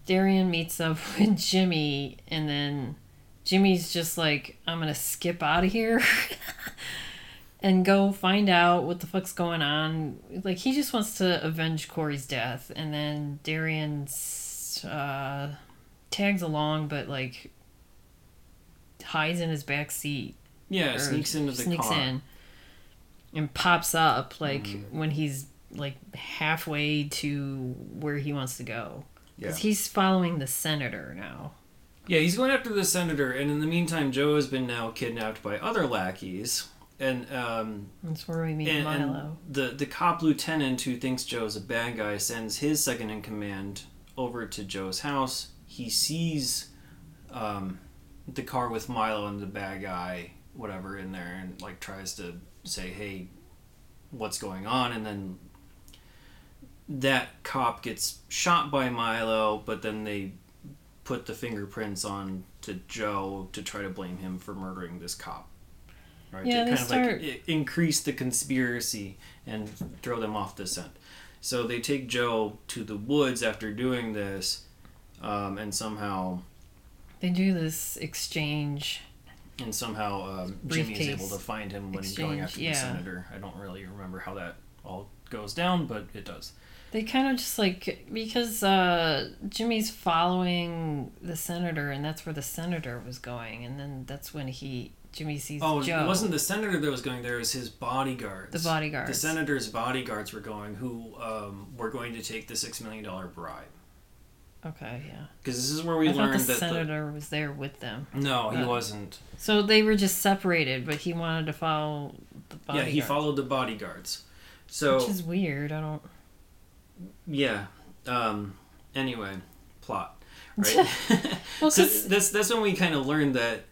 S2: Darian meets up (laughs) with Jimmy and then Jimmy's just like, "I'm going to skip out of here." (laughs) and go find out what the fuck's going on. Like he just wants to avenge Corey's death, and then Darian uh, tags along, but like hides in his back seat.
S1: Yeah, sneaks into the
S2: sneaks
S1: car.
S2: in and pops up like
S1: Mhm.
S2: when he's like halfway to where he wants to go.
S1: Yeah.
S2: Because he's following the senator now.
S1: Yeah, he's going after the senator, and in the meantime, Joe has been now kidnapped by other lackeys, and um,
S2: That's where we meet
S1: and, and
S2: Milo.
S1: the the cop lieutenant who thinks Joe's a bad guy sends his second in command over to Joe's house. He sees um, the car with Milo and the bad guy, whatever, in there, and like tries to say, "Hey, what's going on?" And then that cop gets shot by Milo, but then they put the fingerprints on to Joe to try to blame him for murdering this cop. Right?
S2: Yeah,
S1: to kind of like increase the conspiracy and throw them off the scent. So they take Joe to the woods after doing this, um, and somehow
S2: They do this exchange.
S1: and somehow um, Jimmy is able to find him when he's going after
S2: yeah.
S1: the senator. I don't really remember how that all goes down, but it does.
S2: They kind of just like because uh, Jimmy's following the senator, and that's where the senator was going, and then that's when he Jimmy sees
S1: Oh,
S2: Joe.
S1: it wasn't the senator that was going there; it was his bodyguards.
S2: the bodyguards.
S1: The senator's bodyguards were going, who um, were going to take the six million dollar bribe.
S2: Okay, yeah.
S1: Because this is where we
S2: I
S1: learned
S2: the
S1: that
S2: senator was there with them.
S1: the no, he
S2: Uh,
S1: wasn't.
S2: So they were just separated, but he wanted to follow the
S1: Yeah, he followed the bodyguards. So
S2: Which is weird. I don't.
S1: Yeah. Um, anyway, plot. (laughs) Right.
S2: Well, (laughs)
S1: so that's that's when we kind of learned that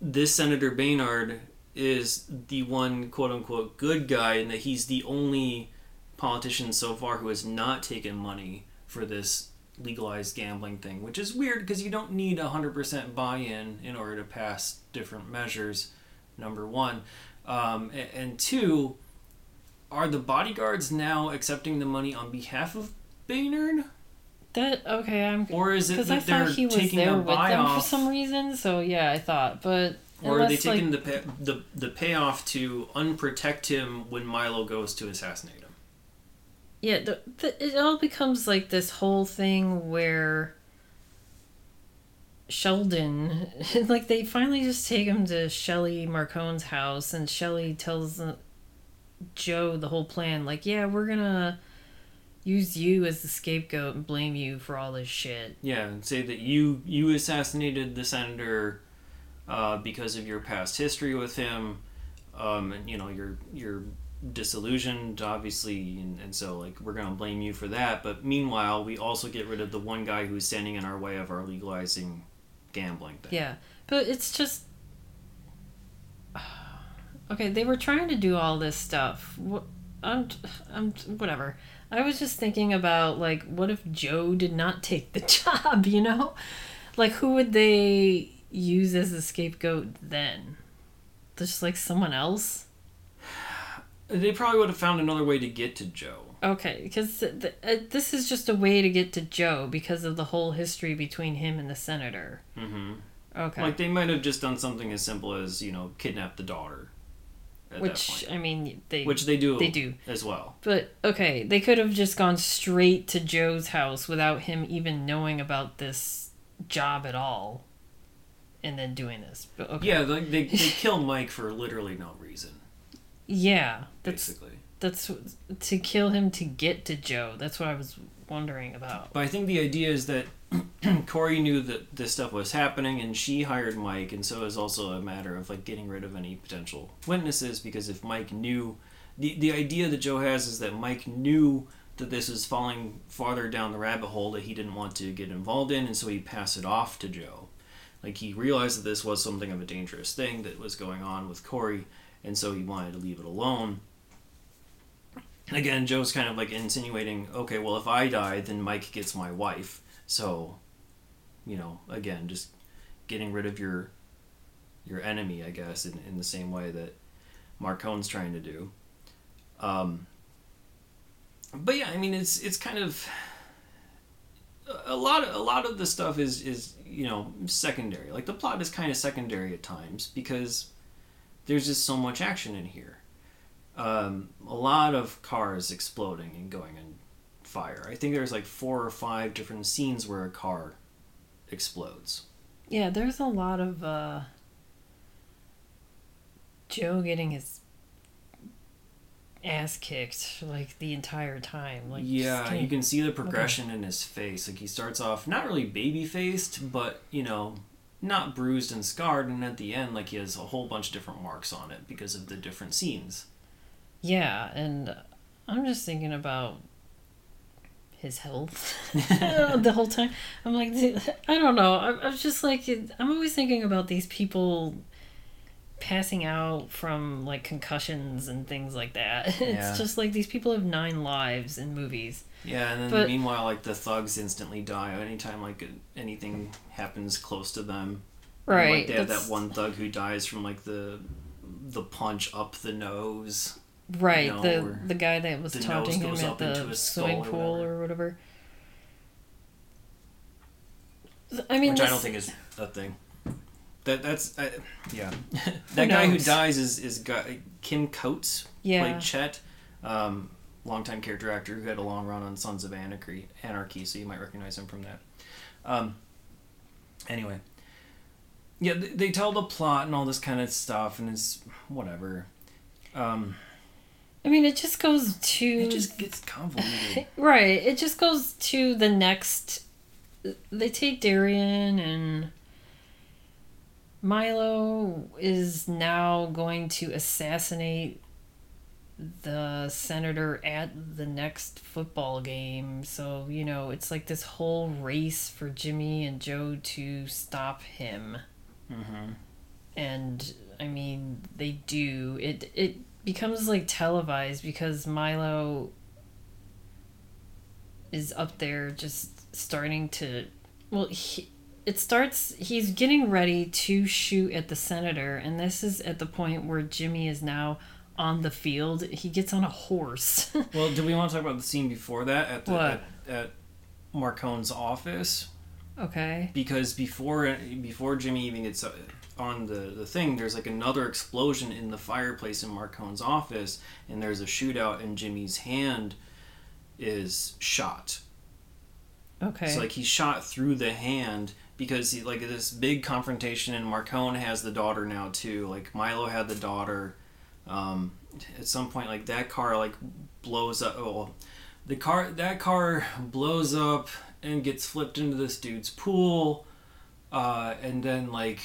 S1: this Senator Baynard is the one quote unquote good guy, and that he's the only politician so far who has not taken money for this legalized gambling thing, which is weird because you don't need hundred percent buy-in in order to pass different measures. Number one, um, a- and two, are the bodyguards now accepting the money on behalf of Baynard,
S2: That okay? I'm
S1: or is it
S2: because I
S1: that they're
S2: thought he was
S1: taking
S2: there
S1: a
S2: with them for some reason. So yeah, I thought, but
S1: Or are they taking
S2: like,
S1: the, pay, the the payoff to unprotect him when Milo goes to assassinate him?
S2: yeah, the, the, it all becomes like this whole thing where Sheldon, (laughs) like they finally just take him to Shelly Marcone's house, and Shelly tells uh, Joe the whole plan. Like, yeah, we're gonna use you as the scapegoat and blame you for all this shit.
S1: Yeah, and say that you you assassinated the senator uh, because of your past history with him, um, and you know you're you're disillusioned obviously and, and so like we're gonna blame you for that but meanwhile we also get rid of the one guy who's standing in our way of our legalizing gambling thing
S2: Yeah, but it's just okay. They were trying to do all this stuff. What I'm, I'm whatever. I was just thinking about like, what if Joe did not take the (laughs) job? You know, like who would they use as a scapegoat then? Just like someone else.
S1: they probably would have found another way to get to joe
S2: Okay, because th- th- uh, this is just a way to get to Joe because of the whole history between him and the senator.
S1: mm-hmm.
S2: Okay.
S1: Like they might have just done something as simple as you know kidnap the daughter,
S2: which. I mean they
S1: Which they do
S2: they do.
S1: as well.
S2: But okay, they could have just gone straight to Joe's house without him even knowing about this job at all, and then doing this. But okay,
S1: Yeah, like they, they (laughs) kill Mike for literally no reason,
S2: yeah, that's
S1: basically.
S2: that's to kill him to get to Joe. That's what I was wondering about.
S1: But I think the idea is that (clears throat) Corey knew that this stuff was happening, and she hired Mike, and so it was also a matter of like getting rid of any potential witnesses. Because if Mike knew, the the idea that Joe has is that Mike knew that this was falling farther down the rabbit hole that he didn't want to get involved in, and so he passed it off to Joe. Like he realized that this was something of a dangerous thing that was going on with Corey, and so he wanted to leave it alone. And again, Joe's kind of like insinuating, okay, well, if I die, then Mike gets my wife. So, you know, again, just getting rid of your your enemy, I guess, in, in the same way that Marcone's trying to do. Um, but yeah, I mean, it's it's kind of a lot of a lot of the stuff is is you know secondary. Like the plot is kind of secondary at times because there's just so much action in here. Um, a lot of cars exploding and going in fire. I think there's like four or five different scenes where a car explodes.
S2: Yeah, there's a lot of uh, Joe getting his ass kicked like the entire time. Like
S1: yeah, you can see the progression in his face. Like he starts off not really baby faced, but you know, not bruised and scarred, and at the end, like he has a whole bunch of different marks on it because of the different scenes.
S2: Yeah, and I'm just thinking about his health (laughs) (laughs) the whole time. I'm like, I don't know. I'm, I'm just like, I'm always thinking about these people passing out from like concussions and things like that. (laughs)
S1: Yeah.
S2: It's just like these people have nine lives in movies.
S1: Yeah, and then
S2: But-
S1: meanwhile, like the thugs instantly die anytime like anything happens close to them.
S2: Right.
S1: Like they have
S2: that's-
S1: that one thug who dies from like the the punch up the nose.
S2: Right,
S1: you know,
S2: the the guy that was taunting him at the swimming
S1: or
S2: pool
S1: whatever.
S2: or whatever. I mean,
S1: which I
S2: this-
S1: don't think is a thing. That that's uh, yeah. (laughs) that guy who dies is is guy, Kim Coates
S2: Yeah.
S1: played Chet, um, longtime character actor who had a long run on Sons of Anarchy. Anarchy, so you might recognize him from that. Um, anyway, yeah, they, they tell the plot and all this kind of stuff, and it's whatever. Um,
S2: I mean, it just goes to
S1: it just gets convoluted. (laughs)
S2: right. It just goes to the next. They take Darian and Milo is now going to assassinate the senator at the next football game. So, you know, it's like this whole race for Jimmy and Joe to stop him.
S1: hmm
S2: And I mean, they do. It it becomes like televised because Milo is up there just starting to well, he, it starts he's getting ready to shoot at the senator and this is at the point where Jimmy is now on the field. He gets on a horse. (laughs)
S1: Well, do we want to talk about the scene before that at the
S2: What?
S1: at, at Marcone's office?
S2: Okay.
S1: because before before Jimmy even gets uh, on the, the thing, there's like another explosion in the fireplace in Marcone's office, and there's a shootout, and Jimmy's hand is shot.
S2: Okay.
S1: So like he's shot through the hand because he like this big confrontation, and Marcone has the daughter now too. Like Milo had the daughter. Um, at some point, like that car like blows up. Oh, the car that car blows up and gets flipped into this dude's pool, uh, and then like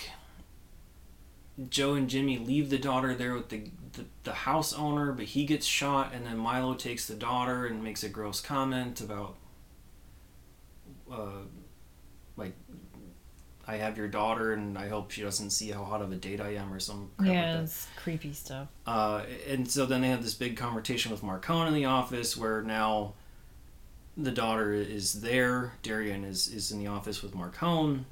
S1: Joe and Jimmy leave the daughter there with the, the the house owner, but he gets shot, and then Milo takes the daughter and makes a gross comment about uh, like I have your daughter and I hope she doesn't see how hot of a date I am or some crap
S2: yeah,
S1: like
S2: it's creepy stuff.
S1: Uh, and so then they have this big conversation with Marcone in the office where now the daughter is there. Darian is, is in the office with Marcone.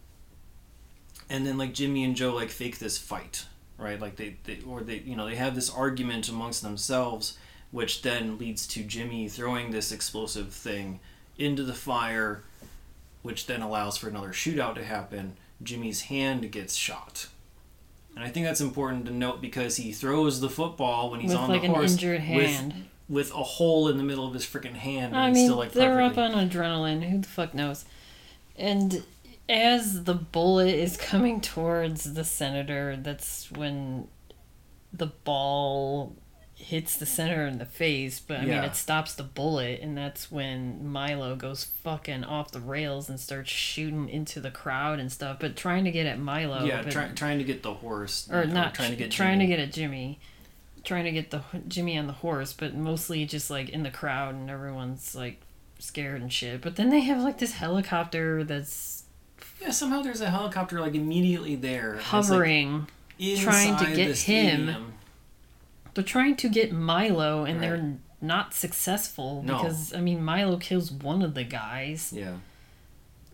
S1: And then like Jimmy and Joe like fake this fight, right? Like they, they or they you know, they have this argument amongst themselves which then leads to Jimmy throwing this explosive thing into the fire, which then allows for another shootout to happen. Jimmy's hand gets shot And I think that's important to note because he throws the football when he's
S2: with
S1: on
S2: like
S1: the
S2: an
S1: horse
S2: injured hand.
S1: With a hole in the middle of his freaking hand. And
S2: I
S1: he's
S2: mean,
S1: still like
S2: they're up on adrenaline. Who the fuck knows? And as the bullet is coming towards the senator, that's when the ball hits the senator in the face. But I mean, it stops the bullet, and that's when Milo goes fucking off the rails and starts shooting into the crowd and stuff. But trying to get at Milo.
S1: yeah,
S2: but,
S1: try, trying to get the horse
S2: or not
S1: trying to get
S2: trying to get at Jimmy, trying to get the Jimmy on the horse, but mostly just like in the crowd and everyone's like scared and shit. But then they have like this helicopter that's
S1: Yeah, somehow there's a helicopter like immediately there. It's, like,
S2: hovering. trying to get him.
S1: stadium.
S2: They're trying to get Milo, and
S1: Right.
S2: they're not successful
S1: No.
S2: because I mean Milo kills one of the guys,
S1: Yeah.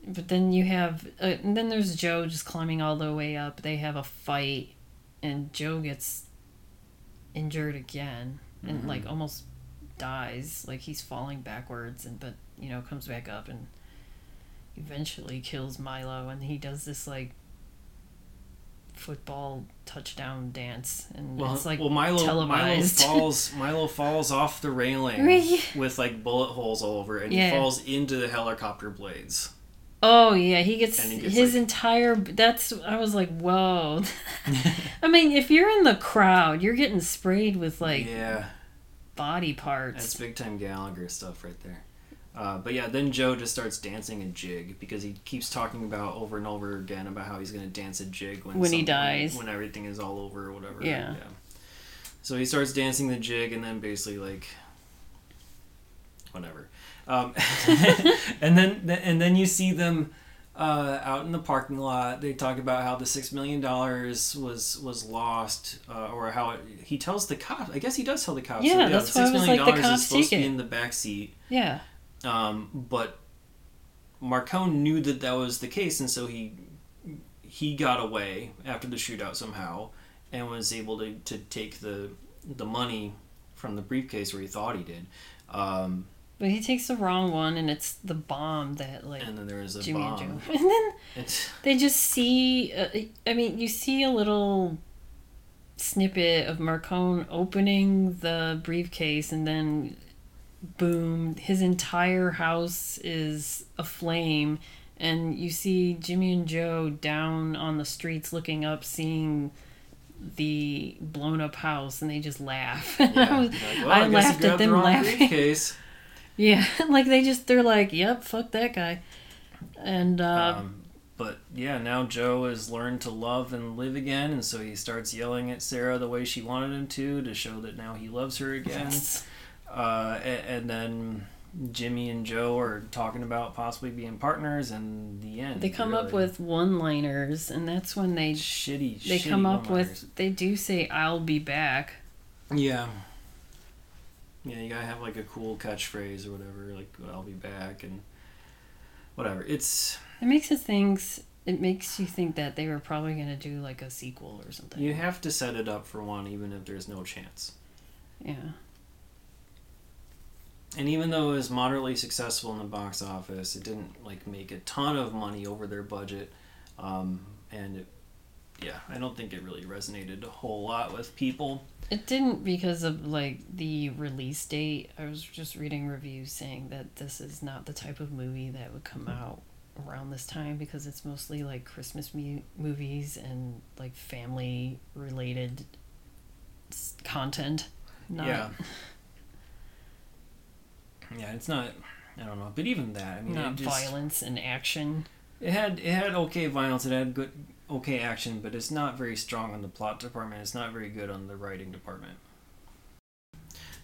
S2: but then you have uh, and then there's Joe just climbing all the way up. They have a fight, and Joe gets injured again and
S1: Mhm.
S2: like almost dies. Like he's falling backwards, and but you know comes back up and eventually kills Milo, and he does this like football touchdown dance, and
S1: Well,
S2: it's like
S1: well, Milo, Milo
S2: televised. (laughs)
S1: falls. Milo falls off the railing with like bullet holes all over, it and
S2: Yeah.
S1: he falls into the helicopter blades.
S2: Oh yeah, he gets,
S1: he gets,
S2: his
S1: like-
S2: entire. That's I was like, whoa. (laughs) I mean, if you're in the crowd, you're getting sprayed with like
S1: yeah,
S2: body parts.
S1: that's big time Gallagher stuff right there. Uh, but yeah, then Joe just starts dancing a jig because he keeps talking about over and over again about how he's going to dance a jig when
S2: When he dies.
S1: when everything is all over or whatever.
S2: Yeah.
S1: So he starts dancing the jig and then basically like whatever. Um, (laughs) and then and then you see them uh, out in the parking lot. They talk about how the six million dollars was was lost, uh, or how it, he tells the cops. I guess he does tell the cops.
S2: Yeah,
S1: that,
S2: that's
S1: the
S2: why I was
S1: million
S2: like, the cops
S1: is supposed to be in the back seat.
S2: Yeah,
S1: Um, but Marcone knew that that was the case, and so he he got away after the shootout somehow, and was able to, to take the the money from the briefcase where he thought he did. Um,
S2: but he takes the wrong one, and it's the bomb that like
S1: and then there was a
S2: Jimmy
S1: bomb.
S2: and Joe. (laughs) And then
S1: It's,
S2: they just see. Uh, I mean, you see a little snippet of Marcone opening the briefcase, and then boom, his entire house is aflame. And you see Jimmy and Joe down on the streets looking up, seeing the blown up house, and they just laugh. (laughs)
S1: yeah,
S2: I,
S1: like, well,
S2: I
S1: he
S2: laughed at
S1: the
S2: them
S1: wrong
S2: laughing.
S1: Briefcase. (laughs)
S2: yeah, (laughs) like they just, they're like, yep, fuck that guy. And, uh,
S1: Um, but yeah, now Joe has learned to love and live again, and so he starts yelling at Sarah the way she wanted him to to show that now he loves her again. Uh, a- and, then Jimmy and Joe are talking about possibly being partners, and the end.
S2: They come up with one-liners, and that's when they
S1: shitty.
S2: they
S1: shitty
S2: come up
S1: one-liners.
S2: with. They do say, "I'll be back."
S1: yeah. Yeah, you gotta have like a cool catchphrase or whatever, like "I'll be back" and whatever. It's
S2: It makes it things. It makes you think that they were probably gonna do like a sequel or something.
S1: you have to set it up for one, even if there's no chance.
S2: Yeah.
S1: And even though it was moderately successful in the box office, it didn't like make a ton of money over their budget. Um, and it, yeah, I don't think it really resonated a whole lot with people.
S2: It didn't because of like the release date. I was just reading reviews saying that this is not the type of movie that would come mm-hmm. out around this time because it's mostly like Christmas mu- movies and like family related s- content. Not,
S1: Yeah. Yeah, it's not. I don't know, but even that, I mean,
S2: not
S1: it just,
S2: violence and action.
S1: It had it had okay violence. It had good okay action, but it's not very strong on the plot department. It's not very good on the writing department.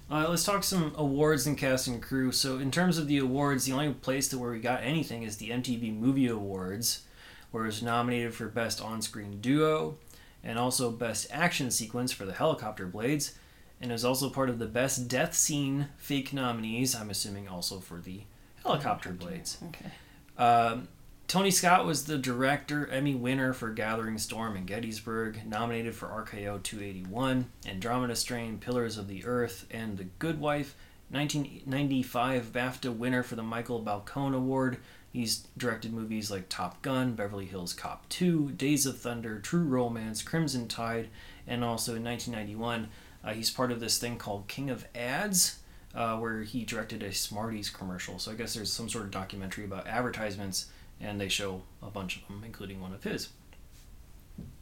S1: Uh, let's talk some awards and cast and crew. So in terms of the awards, the only place to where we got anything is the MTV Movie Awards, where it was nominated for Best On-Screen Duo, and also Best Action Sequence for the helicopter blades, and it was also part of the Best Death Scene fake nominees. I'm assuming also for the helicopter blades.
S2: Okay.
S1: Um, Tony Scott was the director, Emmy winner for Gathering Storm and Gettysburg, nominated for RKO 281, Andromeda Strain, Pillars of the Earth, and The Good Wife. 1995 BAFTA winner for the Michael Balcon Award, He's directed movies like Top Gun, Beverly Hills Cop 2, Days of Thunder, True Romance, Crimson Tide, and also in 1991, uh, he's part of this thing called King of Ads, uh, where he directed a Smarties commercial. So I guess there's some sort of documentary about advertisements, and they show a bunch of them, including one of his.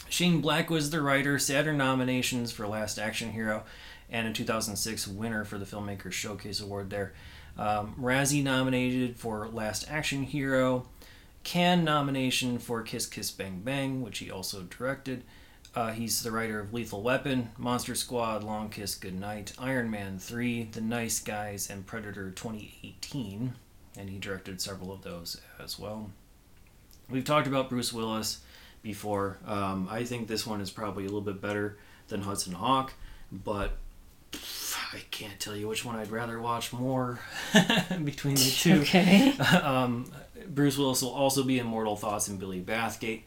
S1: Shane Black was the writer, Saturn nominations for Last Action Hero, and in 2006, winner for the Filmmakers Showcase Award there. Um, Razzie nominated for Last Action Hero, Cannes nomination for Kiss Kiss Bang Bang, which he also directed. Uh, he's the writer of Lethal Weapon, Monster Squad, Long Kiss Goodnight, Iron Man 3, The Nice Guys, and Predator 2018, and he directed several of those as well. We've talked about Bruce Willis before. Um, I think this one is probably a little bit better than Hudson Hawk, but I can't tell you which one I'd rather watch more (laughs) between the two.
S2: Okay. (laughs)
S1: um, Bruce Willis will also be in Mortal Thoughts and Billy Bathgate.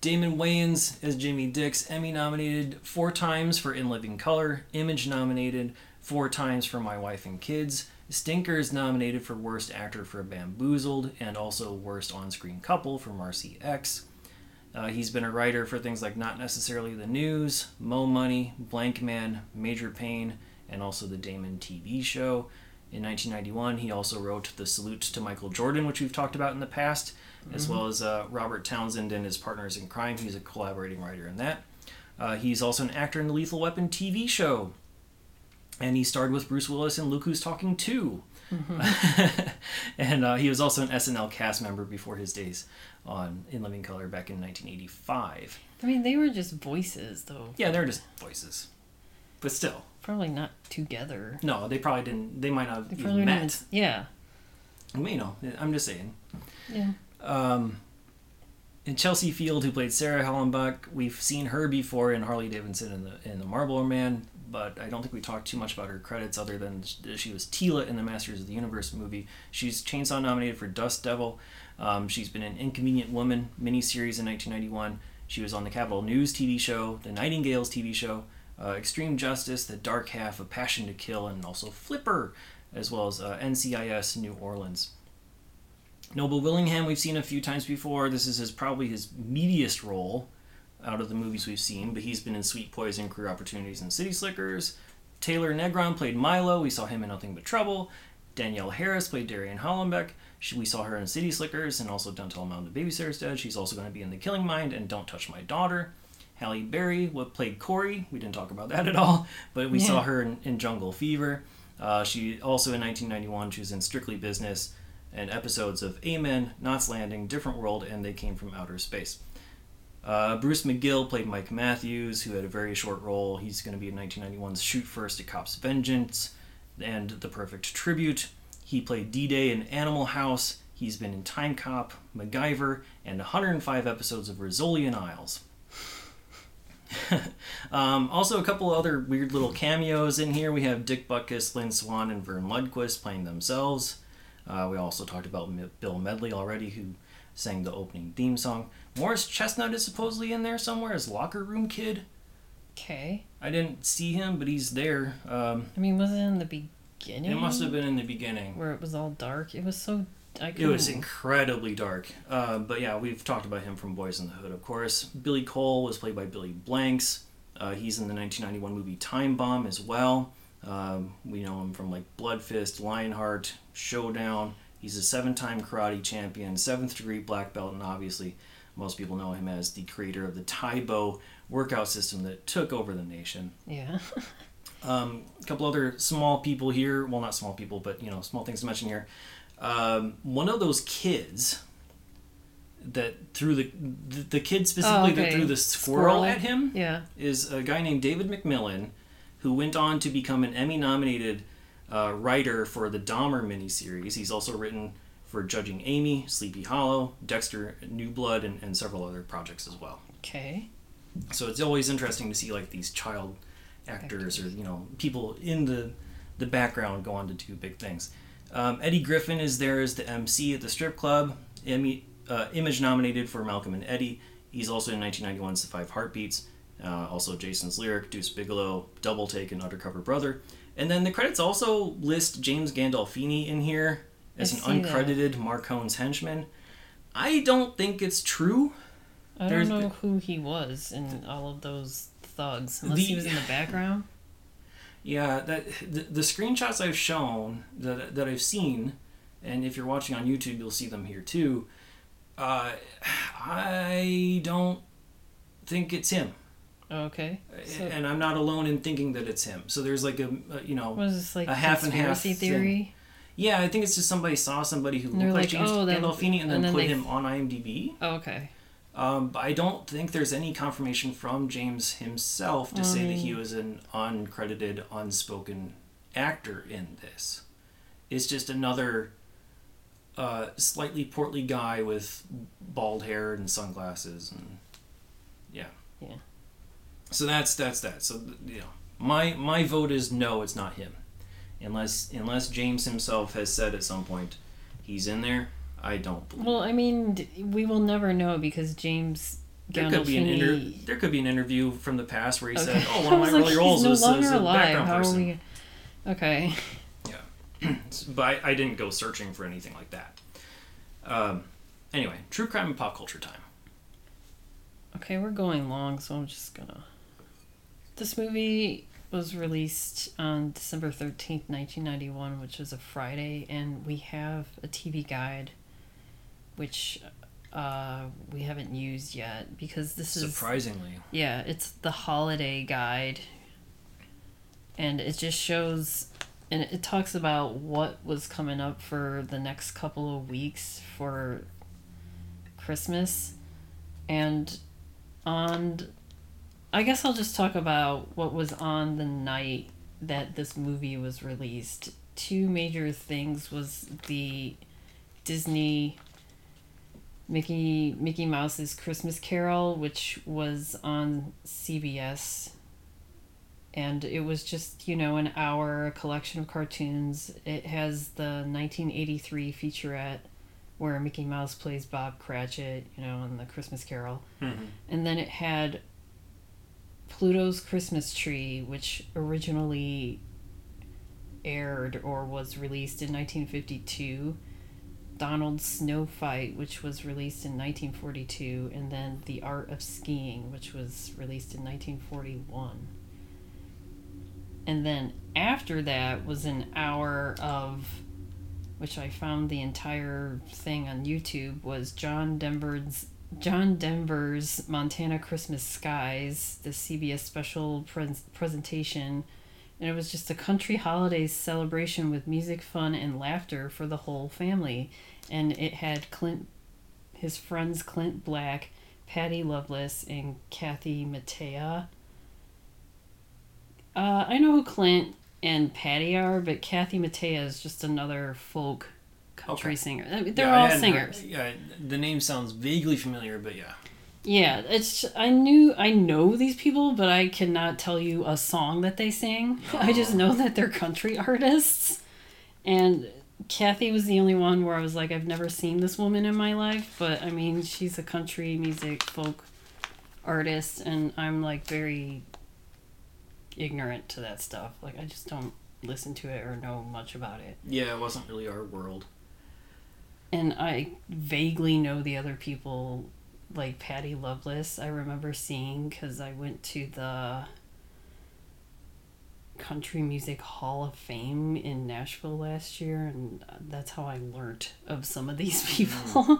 S1: Damon Wayans as Jimmy Dix, Emmy nominated four times for In Living Color, Image nominated four times for My Wife and Kids. Stinker is nominated for Worst Actor for Bamboozled and also Worst On Screen Couple for Marcy X. Uh, he's been a writer for things like Not Necessarily the News, Mo Money, Blank Man, Major Payne, and also the Damon TV show. In 1991, he also wrote The Salute to Michael Jordan, which we've talked about in the past, mm-hmm. as well as uh, Robert Townsend and his Partners in Crime. He's a collaborating writer in that. Uh, he's also an actor in the Lethal Weapon TV show. And he starred with Bruce Willis in Look Who's Talking 2. Mm-hmm. (laughs) and uh, he was also an SNL cast member before his days on In Living Color back in 1985. I
S2: mean, they were just voices, though.
S1: Yeah, they were just voices, but still.
S2: Probably not together.
S1: No, they probably didn't. They might not they even met. Even,
S2: yeah.
S1: You know, I'm just saying.
S2: Yeah.
S1: Um, and Chelsea Field, who played Sarah Hallenbeck, we've seen her before in Harley Davidson in the in the Marlboro Man, but I don't think we talked too much about her credits other than she was Teela in the Masters of the Universe movie. She's Chainsaw nominated for Dust Devil. Um, she's been in Inconvenient Woman miniseries in 1991. She was on the Capitol News TV show, the Nightingales TV show, uh, Extreme Justice, The Dark Half, A Passion to Kill, and also Flipper, as well as uh, NCIS New Orleans. Noble Willingham, we've seen a few times before. This is his probably his meatiest role out of the movies we've seen, but he's been in Sweet Poison, Career Opportunities, and City Slickers. Taylor Negron played Milo. We saw him in Nothing But Trouble. Danielle Harris played Darian Hallenbeck. She, we saw her in City Slickers and also Don't Tell Mom the Babysitter's Dead. She's also going to be in The Killing Mind and Don't Touch My Daughter. Halle Berry what played Corey. We didn't talk about that at all, but we yeah. saw her in, in Jungle Fever. Uh, she also in 1991 she was in Strictly Business and episodes of Amen, Knots Landing, Different World, and They Came from Outer Space. Uh, Bruce McGill played Mike Matthews, who had a very short role. He's going to be in 1991's Shoot First, A Cop's Vengeance, and The Perfect Tribute. He played D Day in Animal House. He's been in Time Cop, MacGyver, and 105 episodes of Rizzoli Isles. (laughs) um, also, a couple other weird little cameos in here. We have Dick Butkus, Lynn Swann, and Verne Lundquist playing themselves. Uh, we also talked about Bill Medley already, who sang the opening theme song. Morris Chestnut is supposedly in there somewhere as Locker Room Kid.
S2: Okay.
S1: I didn't see him, but he's there. Um,
S2: I mean, was it in the beginning?
S1: It must have been in the beginning.
S2: Where it was all dark. It was so.
S1: I it was incredibly dark. Uh, but yeah, we've talked about him from Boyz n the Hood, of course. Billy Cole was played by Billy Blanks. Uh, he's in the 1991 movie Time Bomb as well. Um, we know him from like Blood Fist, Lionheart, Showdown. He's a seven time karate champion, seventh degree black belt, and obviously most people know him as the creator of the Tae Bo workout system that took over the nation.
S2: Yeah. (laughs)
S1: um, a couple other small people here. Well, not small people, but you know, small things to mention here. Um, one of those kids that threw the the, the kid specifically oh, okay. that threw the squirrel, squirrel, at him
S2: yeah.
S1: is a guy named David McMillan, who went on to become an Emmy nominated uh, writer for the Dahmer miniseries. He's also written for Judging Amy, Sleepy Hollow, Dexter, New Blood, and, and several other projects as well.
S2: Okay.
S1: So it's always interesting to see like these child actors or you know people in the the background go on to do big things. Um, Eddie Griffin is there as the MC at the strip club. Emmy, uh, Image nominated for Malcolm and Eddie. He's also in 1991's The Five Heartbeats. Uh, also Jason's Lyric, Deuce Bigalow, Double Take, and Undercover Brother. And then the credits also list James Gandolfini in here as
S2: I
S1: an
S2: see that.
S1: uncredited Marcone's henchman. I don't think it's true.
S2: I
S1: There's
S2: don't
S1: the-
S2: know who he was in all of those thugs, unless
S1: The-
S2: he was in the background.
S1: Yeah, that the, the screenshots I've shown that that I've seen, and if you're watching on YouTube, you'll see them here too. Uh, I don't think it's him,
S2: Okay. So,
S1: and I'm not alone in thinking that it's him. So there's like a, a you know,
S2: was this like
S1: a half and half
S2: theory.
S1: thing. Yeah, I think it's just somebody saw somebody who looked like,
S2: like,
S1: James
S2: "Oh,
S1: Gandolfini and then,
S2: and then
S1: put
S2: they-
S1: him on IMDb.
S2: Oh, okay.
S1: Um, but I don't think there's any confirmation from James himself to say that he
S2: Um.
S1: was an uncredited, unspoken actor in this. It's just another uh, slightly portly guy with bald hair and sunglasses, and yeah,
S2: Yeah.
S1: So that's that's that. So you know, my my vote is no, it's not him, unless unless James himself has said at some point he's in there. I don't believe.
S2: Well, I mean, we will never know because James
S1: There could be an inter- there could be an interview from the past where he
S2: Okay.
S1: said, "Oh, one (laughs) of my
S2: like,
S1: early roles
S2: no
S1: was as a
S2: alive.
S1: background
S2: How
S1: person."
S2: we? Okay.
S1: Yeah, (clears throat) but I, I didn't go searching for anything like that. Um, anyway, true crime and pop culture time.
S2: Okay, we're going long, so I'm just gonna. This movie was released on December 13th, 1991, which was a Friday, and we have a TV guide, which uh, we haven't used yet because this is.
S1: Surprisingly,
S2: Yeah, it's the holiday guide. And it just shows and it talks about what was coming up for the next couple of weeks for Christmas. And on I guess I'll just talk about what was on the night that this movie was released. Two major things was the Disney Mickey Mickey Mouse's Christmas Carol, which was on CBS. And it was just, you know, an hour, a collection of cartoons. It has the 1983 featurette where Mickey Mouse plays Bob Cratchit, you know, in the Christmas Carol. Mm-hmm. And then it had Pluto's Christmas Tree, which originally aired or was released in 1952. Donald's Snow Fight, which was released in 1942, and then The Art of Skiing, which was released in 1941. And then after that was an hour of, which I found the entire thing on YouTube, was John Denver's John Denver's Montana Christmas Skies, the CBS special pres- presentation. And it was just a country holidays celebration with music, fun, and laughter for the whole family. And it had Clint, his friends Clint Black, Patty Loveless, and Kathy Mattea. Uh, I know who Clint and Patty are, but Kathy Mattea is just another folk country
S1: Okay.
S2: singer. I mean, they're
S1: Yeah,
S2: all singers.
S1: heard- yeah, the name sounds vaguely familiar, but yeah.
S2: Yeah, it's I knew I know these people, but I cannot tell you a song that they sing. I just oh. know that they're country artists. And Kathy was the only one where I was like, I've never seen this woman in my life, but I mean, she's a country music folk artist, and I'm like very ignorant to that stuff. Like, I just don't listen to it or know much about it.
S1: Yeah, it wasn't really our world.
S2: And I vaguely know the other people, like Patty Loveless. I remember seeing because I went to the Country Music Hall of Fame in Nashville last year, and that's how I learned of some of these (laughs) people. Hmm.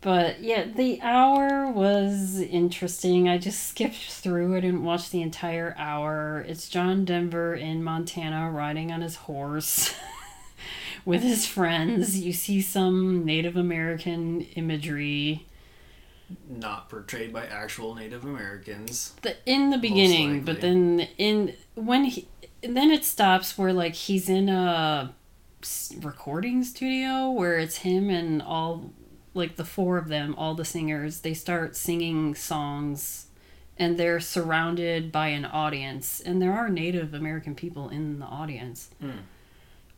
S2: but yeah, the hour was interesting. I just skipped through. I didn't watch the entire hour. It's John Denver in Montana riding on his horse. (laughs) with his friends. You see some Native American imagery
S1: Not portrayed by actual Native Americans.
S2: the, in the beginning, but then in when he and then it stops where like he's in a recording studio where it's him and all like the four of them, all the singers. They start singing songs. And they're surrounded by an audience, and there are Native American people in the audience.
S1: Hmm.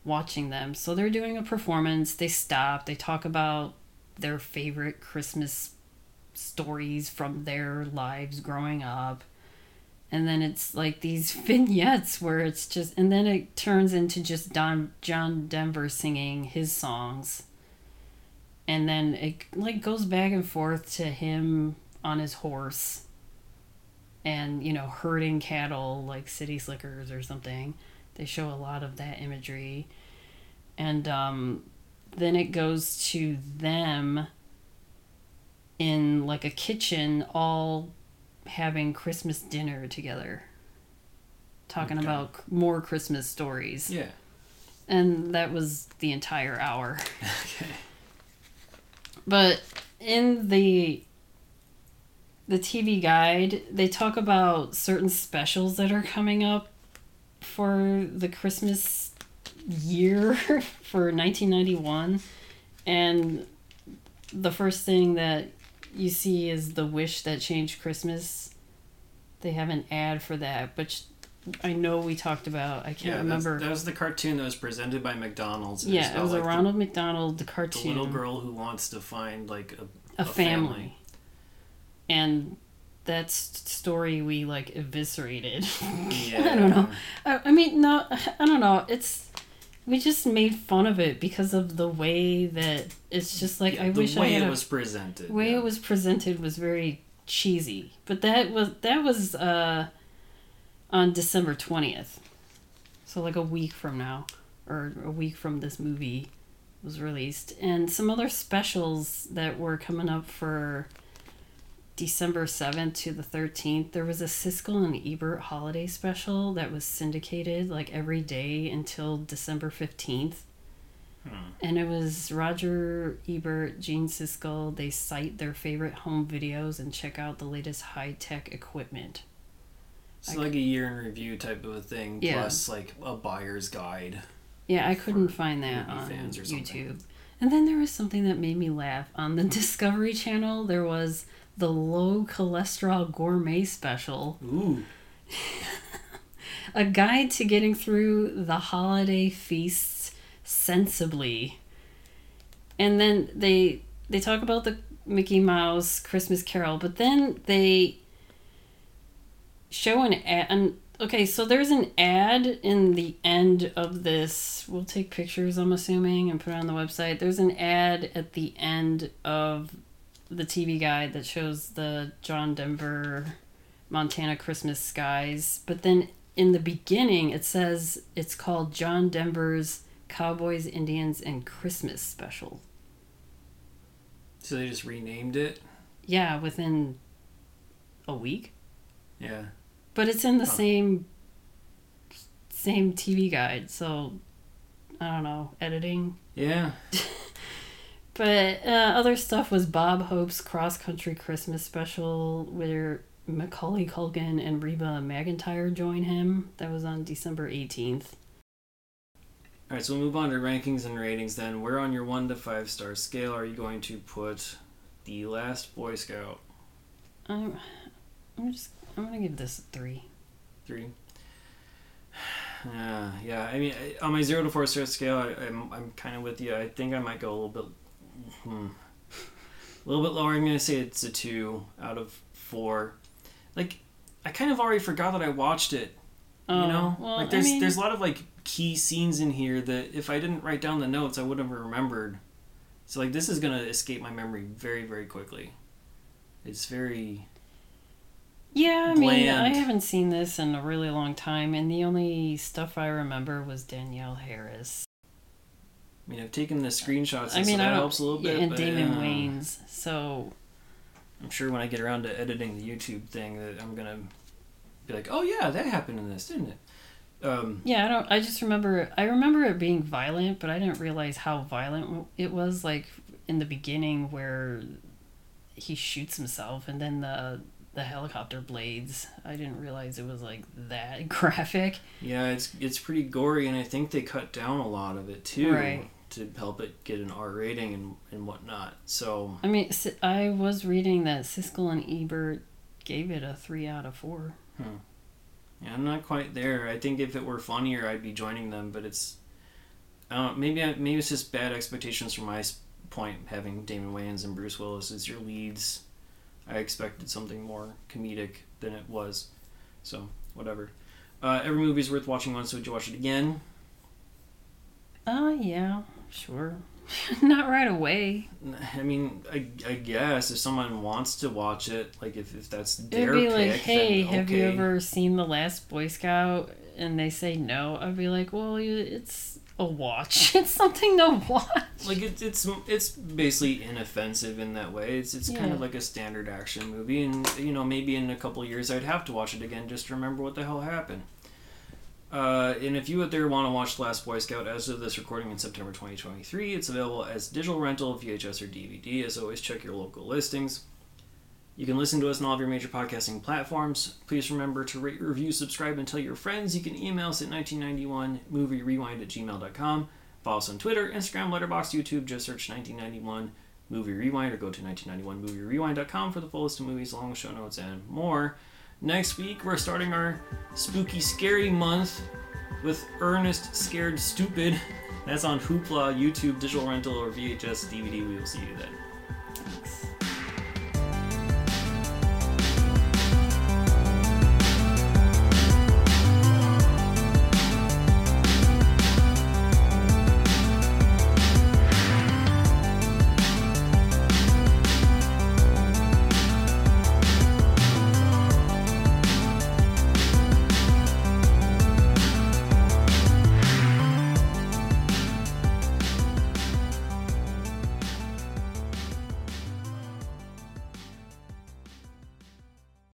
S2: Watching them. So they're doing a performance. They stop. They talk about their favorite Christmas stories from their lives growing up. and then it's like these (laughs) vignettes where it's just and then it turns into just Don John Denver singing his songs and then it like goes back and forth to him on his horse and you know herding cattle like city slickers or something they show a lot of that imagery and um, then it goes to them in like a kitchen all having christmas dinner together talking
S1: Okay.
S2: about more christmas stories
S1: Yeah.
S2: and that was the entire hour (laughs)
S1: Okay.
S2: but in the the TV guide, they talk about certain specials that are coming up for the Christmas year (laughs) for 1991 and the first thing that you see is the wish that changed Christmas. They have an ad for that, but I know we talked about. I can't
S1: Yeah,
S2: remember.
S1: that was the cartoon that was presented by McDonald's.
S2: yeah,
S1: about,
S2: it was
S1: like,
S2: a
S1: the-
S2: Ronald McDonald the
S1: The, little girl who wants to find like a,
S2: a family. And that story we like eviscerated.
S1: Yeah. (laughs)
S2: I don't know. I, I mean, no, (sighs) I don't know. It's we just made fun of it because of the way that it's just like
S1: Yeah,
S2: I wish I had The way
S1: it
S2: a,
S1: was presented.
S2: way
S1: yeah.
S2: it was presented was very cheesy. But that was that was uh on December twentieth, so like a week from now, or a week from this movie was released, and some other specials that were coming up for December seventh to the thirteenth. There was a Siskel and Ebert holiday special that was syndicated like every day until December fifteenth.
S1: Hmm.
S2: And it was Roger Ebert, Gene Siskel. They cite their favorite home videos and check out the latest high tech equipment.
S1: It's
S2: I
S1: like a year in review type of a thing,
S2: Yeah.
S1: plus like a buyer's guide.
S2: Yeah, I couldn't find that on
S1: fans or something.
S2: YouTube. And then there was something that made me laugh. On the (laughs) Discovery Channel, there was the low cholesterol gourmet special,
S1: Ooh. (laughs)
S2: a guide to getting through the holiday feasts sensibly. And then they they talk about the Mickey Mouse Christmas Carol, but then they show an ad. And, okay, so there's an ad in the end of this. We'll take pictures, I'm assuming, and put it on the website. There's an ad at the end of the TV guide that shows the John Denver, Montana Christmas skies. But then in the beginning, it says it's called John Denver's Cowboys, Indians, and Christmas Special.
S1: So they just renamed it.
S2: Yeah, within a week.
S1: Yeah.
S2: But it's in the same same TV guide, so I don't know, editing.
S1: Yeah. (laughs)
S2: But uh, other stuff was Bob Hope's cross country Christmas special where Macaulay Culkin and Reba McEntire join him. That was on December 18th.
S1: All right, so we'll move on to rankings and ratings then. Where on your one to five star scale are you going to put the Last Boy Scout?
S2: I'm, I'm just I'm gonna give this a three.
S1: Three. (sighs) Uh, yeah, I mean, on my zero to four star scale, I, I'm I'm kind of with you. I think I might go a little bit, hmm, a little bit lower. I'm gonna say it's a two out of four. Like, I kind of already forgot that I watched it.
S2: Oh,
S1: you know,
S2: well,
S1: like
S2: I
S1: there's
S2: mean-
S1: there's a lot of like key scenes in here that if I didn't write down the notes, I wouldn't have remembered. So like this is gonna escape my memory very very quickly. It's very
S2: Yeah, I mean, I haven't seen this in a really long time, and the only stuff I remember was Danielle Harris.
S1: I mean I've taken the screenshots,
S2: I mean, I
S1: helps a little bit.
S2: yeah, and
S1: but,
S2: Damon
S1: uh,
S2: Wayans. So
S1: I'm sure when I get around to editing the YouTube thing that I'm gonna be like, oh yeah, that happened in this, didn't it? Um,
S2: yeah, I don't. I just remember. I remember it being violent, but I didn't realize how violent it was. Like in the beginning, where he shoots himself, and then the the helicopter blades. I didn't realize it was like that (laughs) graphic.
S1: yeah, it's it's pretty gory, and I think they cut down a lot of it too
S2: Right.
S1: To help it get an R rating and and whatnot. So
S2: I mean, I was reading that Siskel and Ebert gave it a three out of four. Hmm.
S1: Yeah, I'm not quite there. I think if it were funnier, I'd be joining them, but it's, I don't know, maybe I, maybe it's just bad expectations from my point. Having Damon Wayans and Bruce Willis as your leads, I expected something more comedic than it was. So whatever. Uh, every movie is worth watching once. So would you watch it again?
S2: Uh, yeah, sure. (laughs) Not right away.
S1: I mean, I, I guess if someone wants to watch it, like if, if that's their
S2: It'd be
S1: pick,
S2: like, hey,
S1: then
S2: have you ever seen The Last Boy Scout? And they say no. I'd be like, well, you- it's a watch. (laughs) It's something to watch.
S1: like it, it's it's basically inoffensive in that way. It's it's kind of like a standard action movie, and you know maybe in a couple of years I'd have to watch it again just to remember what the hell happened. Uh, and if you out there want to watch The Last Boy Scout as of this recording in September 2023, it's available as digital rental, VHS, or DVD. As always, check your local listings. You can listen to us on all of your major podcasting platforms. Please remember to rate, review, subscribe, and tell your friends. You can email us at 1991movierewind at gmail.com. Follow us on Twitter, Instagram, Letterboxd, YouTube. Just search 1991 Movie Rewind or go to 1991movierewind.com for the full list of movies, along with show notes, and more. Next week, we're starting our spooky, scary month with Ernest Scared Stupid. (laughs) That's on Hoopla, YouTube, digital rental, or VHS DVD. We will see you then.